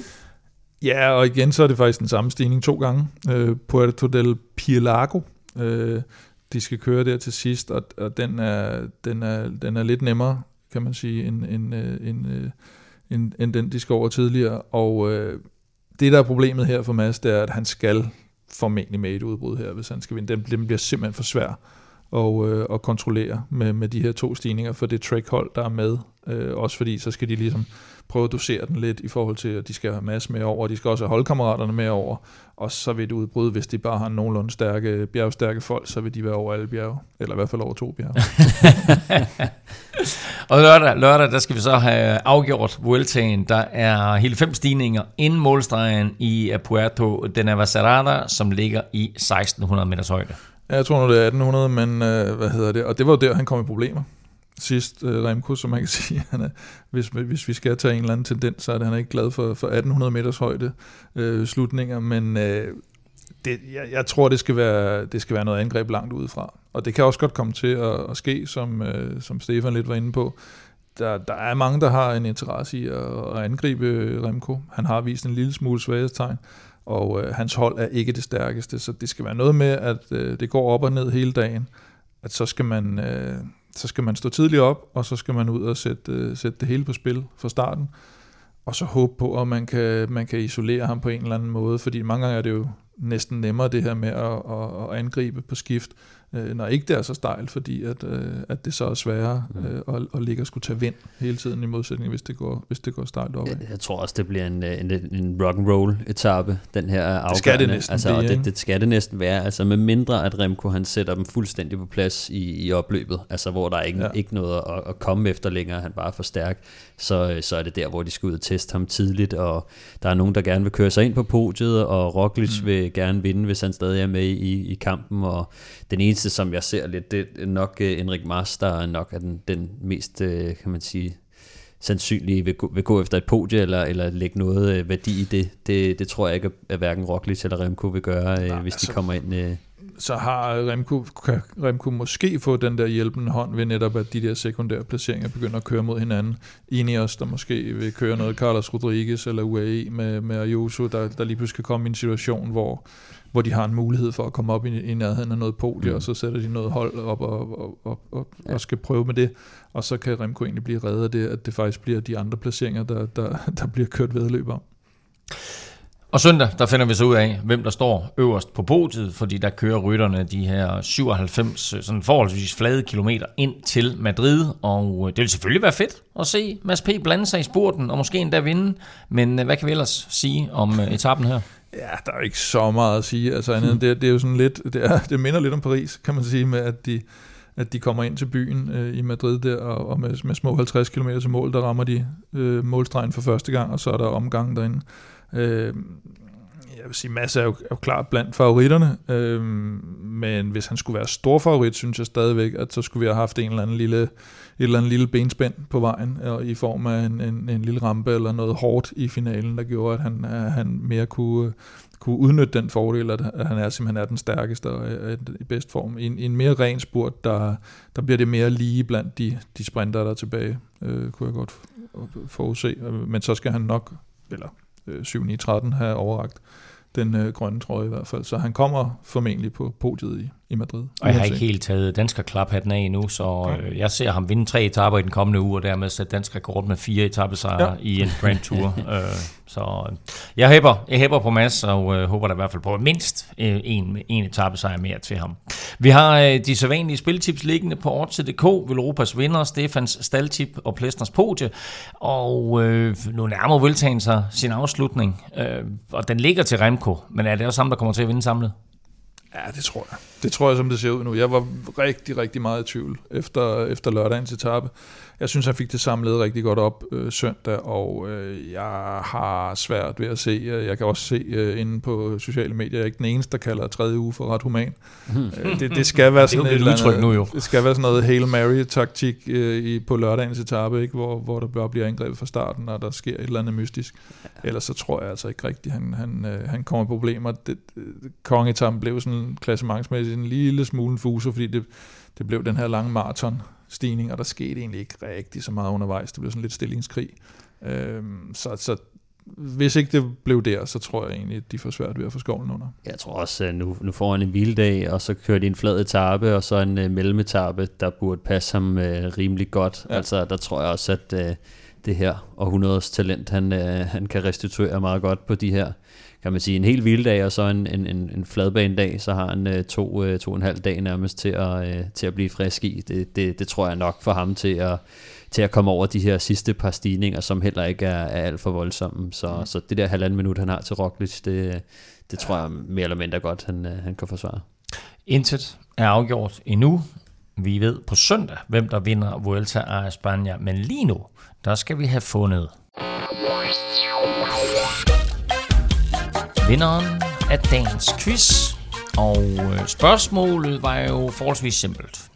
Ja, og igen så er det faktisk den samme stigning to gange. Øh, Puerto del Pielago Øh, de skal køre der til sidst, og, og den, er, den, er, den er lidt nemmere, kan man sige, end, end, øh, end, øh, end, end den, de skal over tidligere. Og øh, det, der er problemet her for Mads, det er, at han skal formentlig med et udbrud her, hvis han skal vinde. Den, den bliver simpelthen for svær at, øh, at kontrollere med, med de her to stigninger for det trackhold, der er med. Øh, også fordi, så skal de ligesom prøve at dosere den lidt i forhold til, at de skal have masse med over, og de skal også have holdkammeraterne med over, og så vil det udbryde, hvis de bare har nogenlunde stærke, bjergstærke folk, så vil de være over alle bjerge, eller i hvert fald over to bjerge. og lørdag, lørdag, der skal vi så have afgjort Vueltaen. Der er hele fem stigninger inden målstregen i Puerto de Navacerrada, som ligger i 1600 meters højde. Ja, jeg tror nu, det er 1800, men øh, hvad hedder det? Og det var jo der, han kom i problemer sidst, uh, Remco, som man kan sige, han er, hvis, hvis vi skal tage en eller anden tendens, så er det, han er ikke glad for, for 1800 meters højde uh, slutninger, men uh, det, jeg, jeg tror, det skal, være, det skal være noget angreb langt udefra. Og det kan også godt komme til at, at ske, som, uh, som Stefan lidt var inde på. Der, der er mange, der har en interesse i at, at angribe Remco. Han har vist en lille smule svaghedstegn, og uh, hans hold er ikke det stærkeste, så det skal være noget med, at uh, det går op og ned hele dagen, at så skal man... Uh, så skal man stå tidligt op, og så skal man ud og sætte, øh, sætte det hele på spil fra starten, og så håbe på, at man kan, man kan isolere ham på en eller anden måde, fordi mange gange er det jo næsten nemmere det her med at, at, at angribe på skift, øh, når ikke det er så stejlt, fordi at, øh, at det så er sværere mm. øh, at, at ligge og skulle tage vind hele tiden i modsætning, hvis det går, hvis det går stejlt opad. Jeg, jeg tror også, det bliver en, en, en rock and roll etape den her afgørende. Det skal det næsten altså, blive, det, det, skal det næsten være, altså med mindre at Remco han sætter dem fuldstændig på plads i, i opløbet, altså hvor der er ikke, ja. ikke noget at, at komme efter længere, han bare er for stærk, så, så er det der, hvor de skal ud og teste ham tidligt, og der er nogen, der gerne vil køre sig ind på podiet, og Roglic mm. vil gerne vinde, hvis han stadig er med i, i kampen, og den eneste, som jeg ser lidt, det er nok uh, Enrik Mars, der er nok er den, den mest, uh, kan man sige, sandsynlige vil gå, vil gå efter et podie eller, eller lægge noget uh, værdi i det. det. Det tror jeg ikke, at hverken Roglic eller Remco vil gøre, uh, Nej, hvis altså, de kommer ind. Uh, så har Remco, kan Remco måske få den der hjælpende hånd ved netop, at de der sekundære placeringer begynder at køre mod hinanden. os, der måske vil køre noget Carlos Rodriguez eller UAE med, med Ayuso, der, der lige pludselig kan komme i en situation, hvor hvor de har en mulighed for at komme op i, i nærheden af noget podie, mm. og så sætter de noget hold op og, og, og, og, ja. og skal prøve med det, og så kan Remco egentlig blive reddet af det, at det faktisk bliver de andre placeringer, der, der, der bliver kørt vedløb om. Og søndag, der finder vi så ud af, hvem der står øverst på podiet, fordi der kører rytterne de her 97 sådan forholdsvis flade kilometer ind til Madrid, og det vil selvfølgelig være fedt at se Mads P. blande sig i spurten, og måske endda vinde, men hvad kan vi ellers sige om øh, etappen her? Ja, der er ikke så meget at sige. Altså, andet, det, det er jo sådan lidt, det, er, det minder lidt om Paris, kan man sige, med at de, at de kommer ind til byen øh, i Madrid der, og, og med, med små 50 km til mål, der rammer de øh, målstregen for første gang, og så er der omgang derinde. Øh, vil sige, Mads er jo, er jo klart blandt favoritterne, øhm, men hvis han skulle være stor favorit, synes jeg stadigvæk, at så skulle vi have haft en eller anden lille, et eller andet lille benspænd på vejen, og i form af en, en, en lille rampe eller noget hårdt i finalen, der gjorde, at han, at han mere kunne, kunne udnytte den fordel, at at han er simpelthen er den stærkeste og er i bedst form. I en, i en mere ren spurt, der, der bliver det mere lige blandt de, de sprinter, der er tilbage, øh, kunne jeg godt forudse. Men så skal han nok, eller øh, 7-9-13, have overragt den øh, grønne trøje i hvert fald. Så han kommer formentlig på podiet i, i Madrid. Og jeg har ikke helt taget dansker klaphatten af endnu, så øh, jeg ser ham vinde tre etaper i den kommende uge, og dermed sætte dansk rekord med fire etappesejre ja. I en Grand Tour. øh, så øh, jeg hæpper, jeg hæpper på Mads, og øh, håber da i hvert fald på mindst øh, en, en etappesejr mere til ham. Vi har øh, de sædvanlige spiltips liggende på Odds.dk, Velropas vinder, Stefans Staltip og Plæstners podie, og øh, nu nærmer Vueltaen sig sin afslutning, øh, og den ligger til Remco, men er det også ham, der kommer til at vinde samlet? Ja, det tror jeg. Det tror jeg, som det ser ud nu. Jeg var rigtig, rigtig meget i tvivl efter, efter lørdagens etape. Jeg synes, han fik det samlet rigtig godt op øh, søndag, og øh, jeg har svært ved at se, øh, jeg kan også se øh, inde på sociale medier, jeg er ikke den eneste, der kalder tredje uge for ret human. øh, det, det skal være Det er jo sådan et udtryk andet- nu, jo. Det skal være sådan noget Hail Mary-taktik øh, i, på lørdagens etape, ikke? Hvor, hvor der bare bliver angrebet fra starten, og der sker et eller andet mystisk. Ellers så tror jeg altså ikke rigtigt, han, han, øh, han kommer i problemer. Det, det, Kongetappen blev sådan klassementsmæssigt en lille smule fuser, fordi det, det blev den her lange maraton stigning, og der skete egentlig ikke rigtig så meget undervejs. Det blev sådan lidt stillingskrig. Øhm, så, så hvis ikke det blev der, så tror jeg egentlig, at de får svært ved at få skovlen under. Jeg tror også, at nu, nu får han en hviledag, og så kører de en flad etape, og så en uh, mellemetape, der burde passe ham uh, rimelig godt. Ja. Altså, der tror jeg også, at uh, det her århundredes talent, han, uh, han kan restituere meget godt på de her, kan man sige, en hel hviledag, og så en, en, en, en fladbanedag, så har han uh, to, uh, to og en halv dag nærmest til at, uh, til at blive frisk i. Det, det, det tror jeg nok for ham til at, til at komme over de her sidste par stigninger, som heller ikke er, er alt for voldsomme. Så, mm. så det der halvanden minut, han har til Roglic, det, det tror jeg mere eller mindre godt, han, øh, han kan forsvare. Intet er afgjort endnu. Vi ved på søndag, hvem der vinder Vuelta a España, men lige nu, der skal vi have fundet vinderen af dagens quiz. Og øh, spørgsmålet var jo forholdsvis simpelt.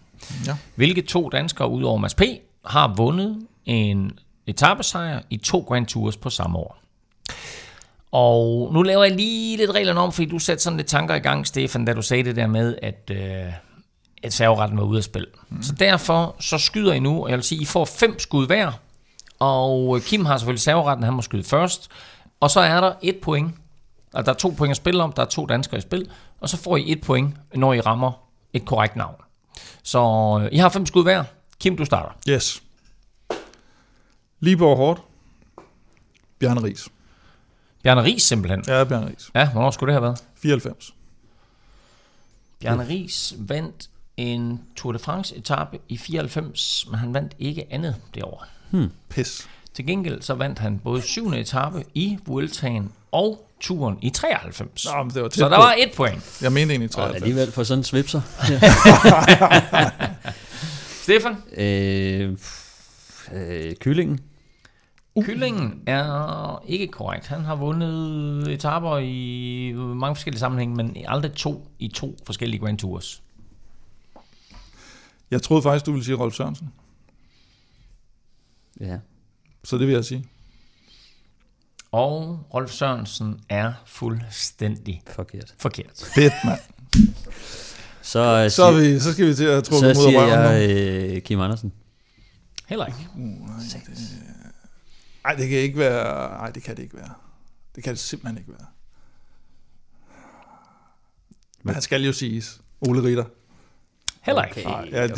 Ja. Hvilke to danskere ud over Mads P. har vundet en etappesejr i to Grand Tours på samme år? Og nu laver jeg lige lidt reglerne om, fordi du satte sådan lidt tanker i gang, Stefan, da du sagde det der med, at, øh, at serveretten var ude af spil. Mm. Så derfor så skyder I nu, og jeg vil sige, I får fem skud hver. Og øh, Kim har selvfølgelig serveretten, han må skyde først. Og så er der et point. Og der er to point at spille om, der er to danskere i spil. Og så får I et point, når I rammer et korrekt navn. Så øh, I har fem skud hver. Kim, du starter. Yes. Liborg Hårdt. Bjarne Ries. Bjarne Ries simpelthen. Ja, Bjarne Ries. Ja, hvornår skulle det have været? 94. Bjarne Ries vandt en Tour de France etape i 94, men han vandt ikke andet det år. Pis. Til gengæld så vandt han både syvende etape i Vueltaen og turen i 93. Nå, men det var tæt så der på. var et point. Jeg mente egentlig Og 93. alligevel for sådan en svipser. Stefan, øh, øh, kyllingen. kyllingen er ikke korrekt. Han har vundet etaper i mange forskellige sammenhænge, men aldrig to i to forskellige Grand Tours. Jeg troede faktisk, du ville sige Rolf Sørensen. Ja. Så det vil jeg sige. Og Rolf Sørensen er fuldstændig Forkert. forkert. Fedt, mand. Så, øh, Så, siger, vi, så skal vi til at trukke så mod siger røven jeg nu. øh, Kim Andersen. Heller ikke. Nej, det kan ikke være... Nej, det kan det ikke være. Det kan det simpelthen ikke være. Men han skal jo siges. Ole Ritter. Heller ikke. Nej, ja, det,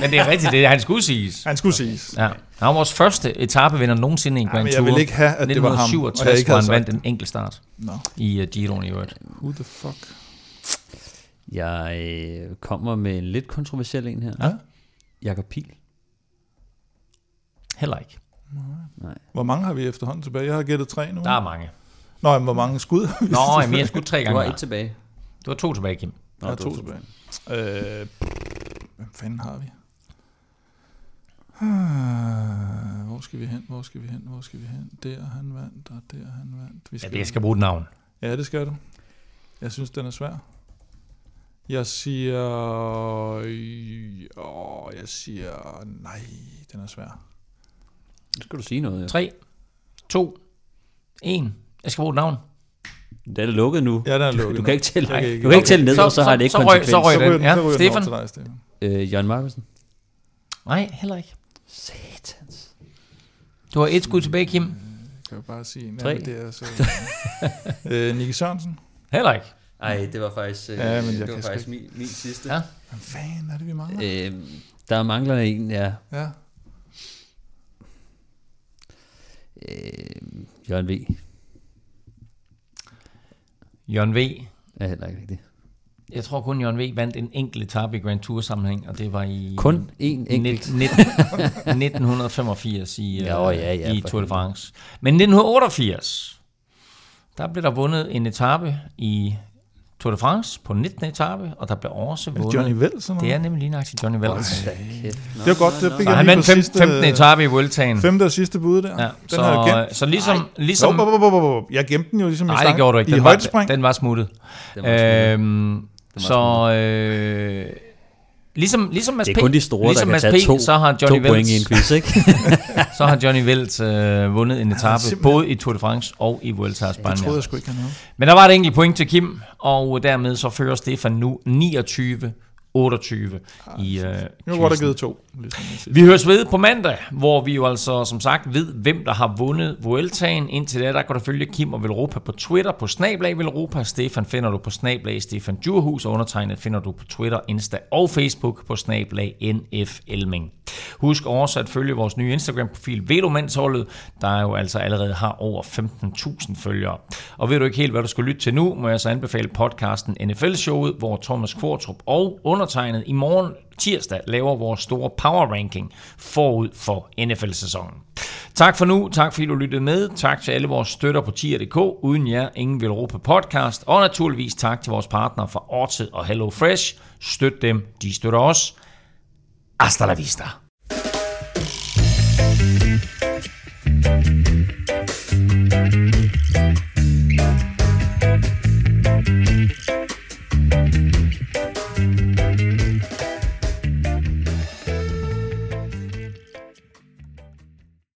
Men det er rigtigt, det er, han skulle siges. han skulle siges. Ja. Han var vores første etapevinder nogensinde i en Ja, Grand men Tour. jeg vil ikke have, at det var ham, og jeg 1967, ikke hvor han vandt sagt en enkelt start Nå, i uh, Giroen i øvrigt. who the fuck? Jeg øh, kommer med en lidt kontroversiel en her. Ja? Jakob Pil. Heller ikke. Hvor mange har vi efterhånden tilbage? Jeg har gættet tre nu. Der er mange. Nå, men hvor mange skud har vi Nå, tilbage? jamen, jeg skulle tre Du gange. har mere. et tilbage. Du har to tilbage, Kim. Jeg har Nå, to to tilbage. Øh, hvem fanden har vi? Ah, Hvor skal vi hen? Hvor skal vi hen? Hvor skal vi hen? Der han vandt, og der han vandt. Vi Ja, skal, det jeg skal bruge et navn. Ja, det skal du. Jeg synes, den er svær. Jeg siger... Åh, jeg siger... Nej, den er svær. Nu skal du sige noget. Ja. 3, 2, 1. Jeg skal bruge et navn. Det er lukket nu. Ja, den er lukket Du kan ikke tælle, ikke- du kan ikke tælle ned, Så- og så, så- har det ikke så røg- konsekvens. så røg Så den. den, Ja, så den Stefan? over til dig, Stefan. Øh, Jørgen Markusen. Nej, heller ikke. Satans. Du har et skud tilbage, Kim. Kan jeg bare sige... Tre. Nej, det er så... øh, Nicky Sørensen. Heller ikke. Ej, det var faktisk, øh, Ja, men jeg det kan var faktisk min, min sidste. Ja. Hvad fanden er det, vi mangler? Øh, der mangler en, ja. Ja. Øh, Jørgen V. Jørgen V. Er heller ikke rigtigt. Jeg tror kun, Jørgen V. vandt en enkelt etape i Grand Tour sammenhæng, og det var i... Kun én enkelt. 19, 1985 i, Ja, øh, ja, ja, i Tour de France. Men 1988, der blev der vundet en etape i Tour de France på 19. etape, og der blev også Er det vundet... Johnny Vels? Det er nemlig lige nøjagtigt Johnny Vels. Kæft. Det var godt, det fik Så jeg han lige på fem, sidste... 15. etape i Vueltaen. Femte og sidste bud der. Ja, den så, har jeg gemt. så ligesom... ligesom Hop, hop, hop, hop, hop. Jeg gemte den jo ligesom nej, i det gjorde du ikke. I Den var, den var smuttet. Den var smuttet. Øhm, så... Øh, ligesom, ligesom Mads Det P. er kun de store, ligesom der kan tage to, P, så har to Johnny point i en quiz, ikke? så har Johnny Vels øh, vundet en etape, både i Tour de France og i Vuelta a Det troede España. jeg sgu ikke, havde. Men der var et enkelt point til Kim, og dermed så fører Stefan nu 29 28 i øh, Nu have quizzen. givet to. Vi høres ved på mandag, hvor vi jo altså som sagt ved, hvem der har vundet Vueltaen. Indtil da, der kan du følge Kim og Velropa på Twitter på Snablag Velropa. Stefan finder du på Snablag Stefan Djurhus, og undertegnet finder du på Twitter, Insta og Facebook på Snablag NF Elming. Husk også at følge vores nye Instagram-profil Velomandsholdet, der jo altså allerede har over 15.000 følgere. Og ved du ikke helt, hvad du skal lytte til nu, må jeg så anbefale podcasten NFL-showet, hvor Thomas Kvartrup og undertegnet i morgen tirsdag laver vores store power ranking forud for NFL-sæsonen. Tak for nu, tak fordi du lyttede med, tak til alle vores støtter på tier.dk, uden jer ingen vil råbe podcast, og naturligvis tak til vores partner fra Orted og Hello Fresh. Støt dem, de støtter os. Hasta la vista.